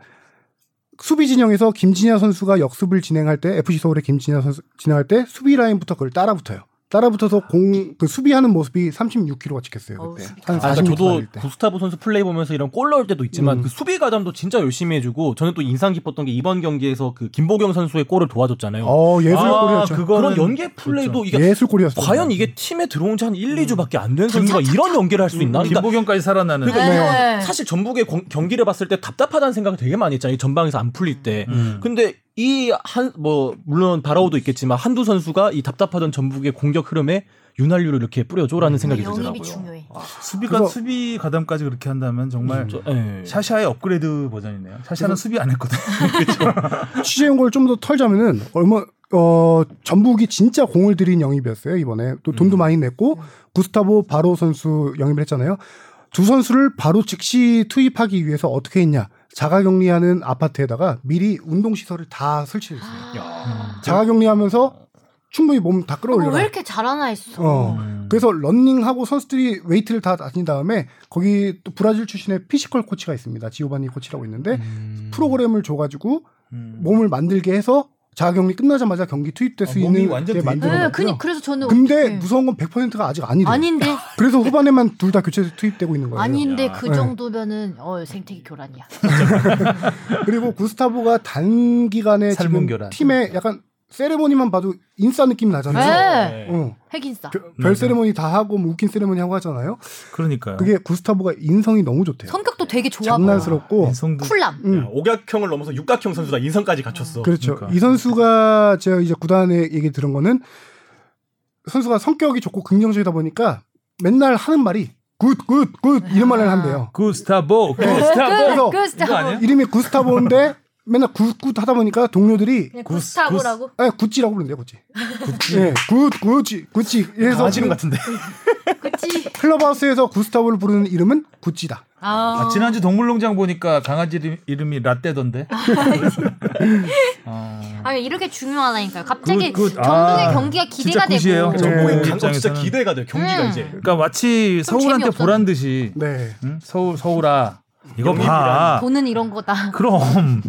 수비 진영에서 김진야 선수가 역습을 진행할 때 FC 서울의 김진야 선수 진행할 때 수비 라인부터 그걸 따라붙어요. 따라붙어서 공 그 수비하는 모습이 36km가 찍혔어요 그때. 수비 한 아, 그러니까 40m 저도. 구스타보 선수 플레이 보면서 이런 골 넣을 때도 있지만 음. 그 수비 가담도 진짜 열심히 해주고 저는 또 인상 깊었던 게 이번 경기에서 그 김보경 선수의 골을 도와줬잖아요. 어 예술골이었죠. 그거는- 그런 연계 플레이도 이게 예술골이었어요. 과연 이게 팀에 들어온 지 한 1, 2주 밖에 안 된 선수가 이런 연계를 할 수 있나? 그러니까, 김보경까지 살아나는. 그러니까 네. 사실 전북의 경- 경기를 봤을 때 답답하다는 생각을 되게 많이 했잖아요. 이 전방에서 안 풀릴 때. 음. 근데 이 한 뭐 물론 바라오도 있겠지만 한두 선수가 이 답답하던 전북의 공격 흐름에 윤활유를 이렇게 뿌려줘라는 생각이 들더라고요. 중요해. 수비가 그래서- 수비 가담까지 그렇게 한다면 정말 저- 예. 샤샤의 업그레이드 버전이네요. 샤샤는 수비 안 했거든. 취재한 걸 좀 더 털자면은 얼마 어 전북이 진짜 공을 들인 영입이었어요 이번에 또 돈도 많이 냈고 구스타보 바로 선수 영입을 했잖아요. 두 선수를 바로 즉시 투입하기 위해서 어떻게 했냐? 자가격리하는 아파트에다가 미리 운동 시설을 다 설치했어요. 자가격리하면서 충분히 몸다 어, 끌어올려라. 왜 이렇게 잘하나 했어. 어. 그래서 런닝하고 선수들이 웨이트를 다 다닌 다음에 거기 또 브라질 출신의 피지컬 코치가 있습니다. 지오바니 코치라고 있는데 프로그램을 줘가지고 음. 몸을 만들게 해서 자가격리 끝나자마자 경기 투입될 수 아, 몸이 있는 완전 만들어 네. 그니 그래서 저는 근데 어떡해. 무서운 건 100%가 아직 아니래요. 아닌데 그래서 후반에만 둘 다 교체해서 투입되고 있는 거예요. 아닌데 그 네. 정도면은 어 생태계 교란이야. 그리고 구스타보가 단기간에 지금 교란. 팀에 약간 세레모니만 봐도 인싸 느낌 나잖아요. 네. 어. 핵인싸. 별, 별 맞아요. 세레모니 다 하고 뭐 웃긴 세레모니 하고 하잖아요. 그러니까요. 그게 구스타보가 인성이 너무 좋대요. 성격 도 되게 좋아. 장난스럽고 인성도 쿨남. 음. 야, 오각형을 넘어서 육각형 선수다 인성까지 갖췄어. 그렇죠. 그러니까. 이 선수가 제가 이제 구단에 얘기 들은 거는 선수가 성격이 좋고 긍정적이다 보니까 맨날 하는 말이 good, good, good 이런 말을 한대요. 구스타보 네. 구스타보 그래서 그. 이거 아니야? 이름이 구스타보인데 맨날 good, good 하다 보니까 동료들이 구스- 구스타보라고. 아, 구찌라고 부른대요, 구찌. 예, 굿, 구찌, 구찌. 그래서 지금 같은데. 그치. 클럽하우스에서 구스타보를 부르는 이름은 구찌다. 아, 아, 지난주 동물농장 보니까 강아지 이름, 이름이 라떼던데. 아, 아 이렇게 중요하다니까요. 갑자기 good, good. 전북의 아, 경기가 진짜 기대가. 되고. 전북의 네. 강 진짜 입장에서는. 기대가 돼. 경기가 음. 이제. 그러니까 마치 좀 서울한테. 보란 듯이 네. 응? 서울 서울아 이거 봐. 보는 이런 거다. 그럼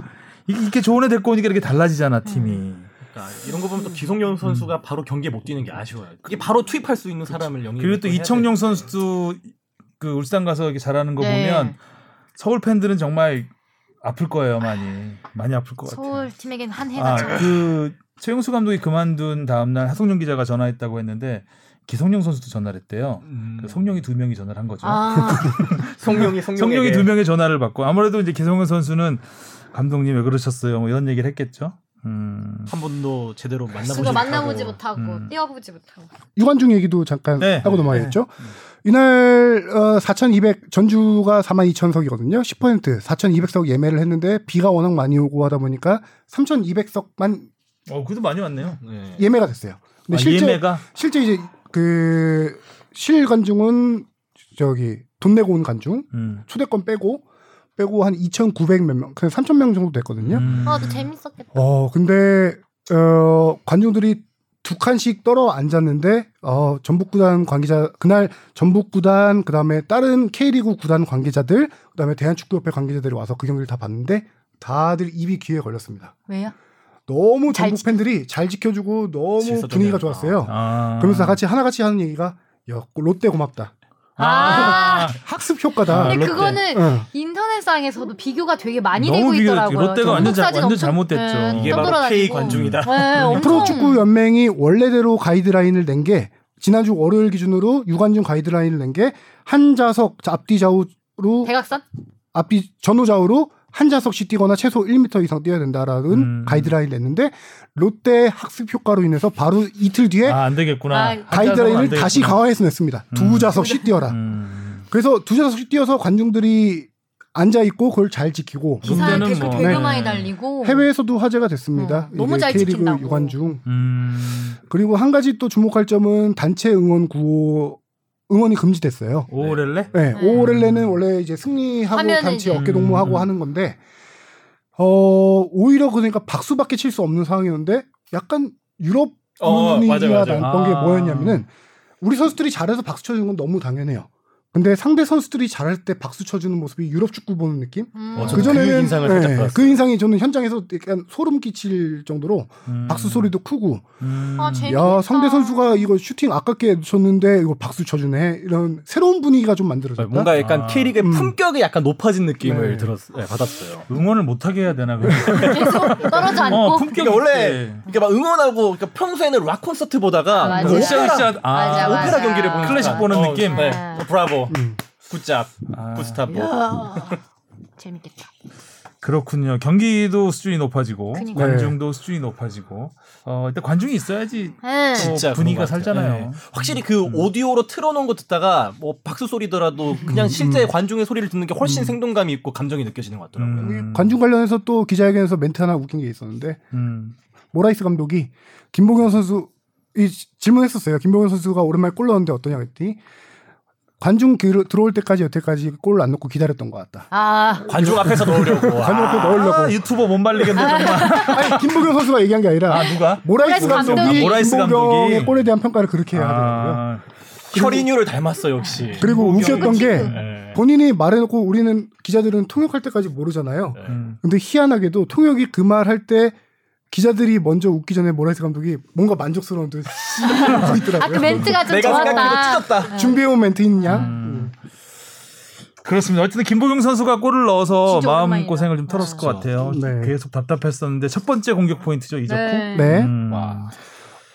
이- 이렇게 좋은 애 데리고 오니까 이렇게 달라지잖아 팀이. 그러니까 이런 거 보면 또 기성용 선수가 바로 경기에 못 뛰는 게 아쉬워요. 그게 바로 투입할 수 있는 사람을 영입. 그리고 또 이청용 선수도 그 울산 가서 이렇게 잘하는 거 네. 보면 서울 팬들은 정말 아플 거예요 많이 많이 아플 것 같아요. 서울 팀에겐 한 해가 참. 아그 최용수 감독이 그만둔 다음 날 하성룡 기자가 전화했다고 했는데 기성용 선수도 전화를 했대요. 음. 그 성룡이 두 명이 전화를 한 거죠. 아, 성룡이 성룡이 두 명의 전화를 받고 아무래도 이제 기성용 선수는 감독님 왜 그러셨어요? 뭐 이런 얘기를 했겠죠. 음. 한 번도 제대로 만나보지 못하고. 만나보지 못하고 음. 뛰어보지 못하고. 유관중 얘기도 잠깐 네. 하고 넘어가겠죠. 이날 어, 4,200 전주가 42,000석이거든요. 10% 4,200석 예매를 했는데 비가 워낙 많이 오고 하다 보니까 3,200석만 어, 그래도 많이 왔네요. 네. 예매가 됐어요. 근데 아, 실제 예매가 실제 이제 그 실관중은 저기 돈 내고 온 관중 음. 초대권 빼고 빼고 한 2,900 몇 명, 그냥 3,000명 정도 됐거든요. 음. 아, 또 재밌었겠다. 어, 근데 어 관중들이 두 칸씩 떨어 앉았는데 어 전북 구단 관계자 그날 전북 구단 그다음에 다른 K리그 구단 관계자들 그다음에 대한축구협회 관계자들이 와서 그 경기를 다 봤는데 다들 입이 귀에 걸렸습니다. 왜요? 너무 잘 전북 팬들이 잘 지켜주고 너무. 분위기가 좋았어요. 아. 그러면서 다 같이 하나같이 하는 얘기가 야 롯데 고맙다. 아, 학습 효과다. 아, 근데 롯데. 그거는 응. 인터넷상에서도 비교가 되게 많이 너무 되고 비교- 있더라고요. 롯데가 완전 자- 완전 엄청- 잘못됐죠. 네, 이게 바로. K 관중이다. 네, 엄청 프로축구 연맹이 원래대로 가이드라인을 낸 게 지난주 월요일 기준으로 유관중 가이드라인을 낸 게 한 좌석 앞뒤 좌우로 대각선? 앞뒤 전후 좌우로 한 좌석씩 뛰거나 최소 1m 이상 뛰어야 된다라는 음. 가이드라인을 냈는데 롯데 학습 효과로 인해서 바로 이틀 뒤에 아, 안 되겠구나. 아, 한 가이드라인을 안 다시 되겠구나. 강화해서 냈습니다. 두 음. 좌석씩 뛰어라. 음. 그래서 두 좌석씩 뛰어서 관중들이 앉아 있고 그걸 잘 지키고 기사에 댓글 뭐- 되게 네. 많이 달리고. 해외에서도 화제가 됐습니다. 어, 너무 잘 K리그 지킨다고. 유관중 음. 그리고 한 가지 또 주목할 점은 단체 응원 구호 응원이 금지됐어요. 오렐레? 네, 네. 오렐레는 원래 이제 승리하고 단체 어깨 동무하고 음. 하는 건데 어 오히려 그러니까 박수밖에 칠 수 없는 상황이었는데 약간 유럽 어, 분위기가 맞아. 났던 게 아. 뭐였냐면은 우리 선수들이 잘해서 박수 쳐주는 건 너무 당연해요. 근데 상대 선수들이 잘할 때 박수 쳐주는 모습이 유럽 축구 보는 느낌? 음. 어, 저도 그 전에는 그 인상을 살짝 네. 그 인상이 저는 현장에서 약간 소름 끼칠 정도로 음. 박수 소리도 크고 음. 아. 야 상대 선수가 이거 슈팅 아깝게 놓쳤는데 이거 박수 쳐주네 이런 새로운 분위기가 좀 만들어졌다. 뭔가 약간 아. K리그의 음. 품격이 약간 높아진 느낌을 네. 들었, 네, 받았어요. 응원을 못 하게 해야 되나. 계속 떨어져 앉고. 어, 품격 그러니까 원래. 이렇게 막 응원하고 그러니까 평소에는 락 콘서트 보다가 맞아. 오페라, 으쌰. 아, 맞아, 맞아. 오페라 경기를 보는 클래식. 보는 어, 느낌? 네. 아. 브라보, 음. good job, 아. 야, 재밌겠다. 그렇군요. 경기도 수준이 높아지고 그니까요. 관중도 수준이 높아지고 어, 일단 관중이 있어야지 네. 또 진짜 분위기가. 살잖아요. 예. 확실히 그 오디오로 틀어놓은 거 듣다가 뭐 박수 소리더라도 그냥 실제 관중의 소리를 듣는 게 훨씬 생동감이 있고 감정이 느껴지는 것 같더라고요. 음. 관중 관련해서 또 기자회견에서 멘트 하나 웃긴 게 있었는데 음. 모라이스 감독이 김보경 선수 이 질문했었어요. 김보경 선수가 오랜만에 골 넣었는데 어떠냐 그랬더니 관중 그- 들어올 때까지 여태까지 골을 안 넣고 기다렸던 것 같다. 아, 관중 앞에서 넣으려고. 관중 앞에 넣으려고. 아, 유튜버 못 말리겠네 정말. 아니 김보경 선수가 얘기한 게 아니라 아 누가? 모라이스 감독이. 감독이 아, 모라이스 감독이. 골에 대한 평가를 그렇게 하더라고요. 아, 혈인유를 닮았어 역시. 그리고 웃겼던 게 예. 본인이 말해놓고 우리는 기자들은 통역할 때까지 모르잖아요. 음. 근데 희한하게도 통역이 그 말 할 때 기자들이 먼저 웃기 전에 모라이스 감독이 뭔가 만족스러운 듯 웃고 있더라고요. 아, 그 멘트가 좀 내가 좋았다. 찢었다. 준비해온 멘트인 양. 음. 그렇습니다. 어쨌든 김보경 선수가 골을 넣어서 마음. 고생을 좀 털었을 것 같아요. 네. 계속 답답했었는데 첫 번째 공격 포인트죠 이적후. 네. 네. 음. 와.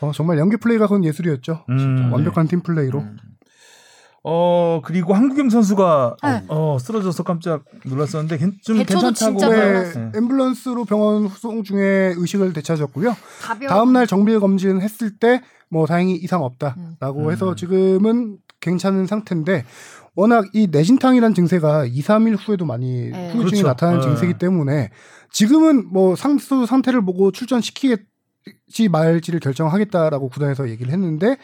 어, 정말 연계 플레이가 그건 예술이었죠. 음. 완벽한 팀 플레이로. 어 그리고 한국영 선수가 네. 어 쓰러져서 깜짝 놀랐었는데 괜- 좀 괜찮다고 네. 앰뷸런스로 병원 후송 중에 의식을 되찾았고요. 가벼워. 다음 날 정밀 검진 했을 때 뭐 다행히 이상 없다라고 음. 해서 지금은 괜찮은 상태인데 워낙 이 뇌진탕이란 증세가 2, 3일 후에도 많이 네. 후유증이 그렇죠. 나타나는 네. 증세이기 때문에 지금은 뭐 상수 상태를 보고 출전시키겠지 말지를 결정하겠다라고 구단에서 얘기를 했는데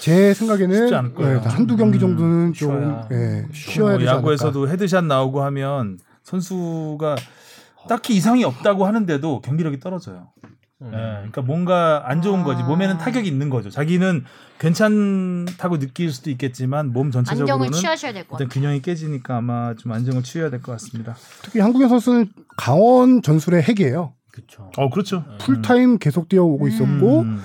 제 생각에는 쉽지 않을 거예요. 네, 한두 경기 음, 정도는 좀 쉬어야. 예, 쉬어야 뭐. 야구에서도 헤드샷 나오고 하면 선수가 딱히 이상이 없다고 하는데도 경기력이 떨어져요. 예, 그러니까 뭔가 안 좋은 거지. 아. 몸에는 타격이 있는 거죠. 자기는 괜찮다고 느낄 수도 있겠지만 몸 전체적으로는 안정을 취하셔야 될것 일단 같아요. 균형이 깨지니까 아마 좀 안정을 취해야 될 것 같습니다. 특히 한국영 선수는 강원 전술의 핵이에요. 그렇죠. 어, 그렇죠. 풀타임 계속 뛰어오고 있었고 음,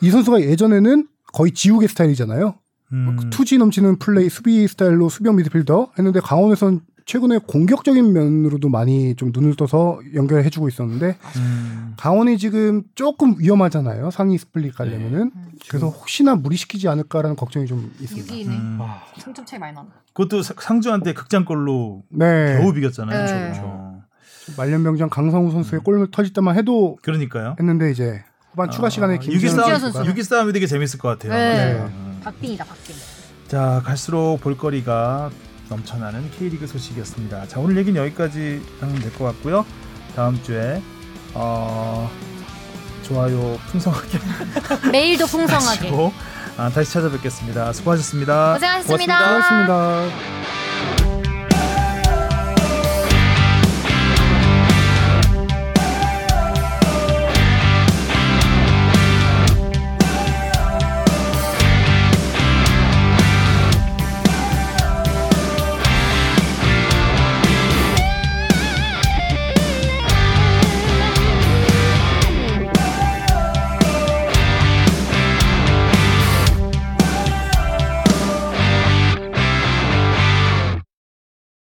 이 선수가 예전에는 거의 지우개 스타일이잖아요. 음. 투지 넘치는 플레이 수비 스타일로 수비형 미드필더 했는데 강원에선 최근에 공격적인 면으로도 많이 좀 눈을 떠서 연결해주고 있었는데 음. 강원이 지금 조금 위험하잖아요 상위 스플릿 가려면은 음. 그래서 혹시나 무리시키지 않을까라는 걱정이 좀 있습니다. 6위네. 음. 승점 차이 많이 나네. 그것도 사- 상주한테 극장골로 네, 겨우 비겼잖아요. 네. 그렇죠. 말년병장 강성우 선수의 음. 골 터질 때만 해도 그러니까요. 했는데 이제 후반 추가 시간에 싸움, 선수. 유기 싸움이 되게 재밌을 것 같아요. 네. 음. 박빙이다 박빙. 자 갈수록 볼거리가 넘쳐나는 K리그 소식이었습니다. 자 오늘 얘기는 여기까지 하면 될 것 같고요. 다음 주에 어, 좋아요 풍성하게 매일도 풍성하게. 하시고 아, 다시 찾아뵙겠습니다. 수고하셨습니다. 고생하셨습니다. 고맙습니다.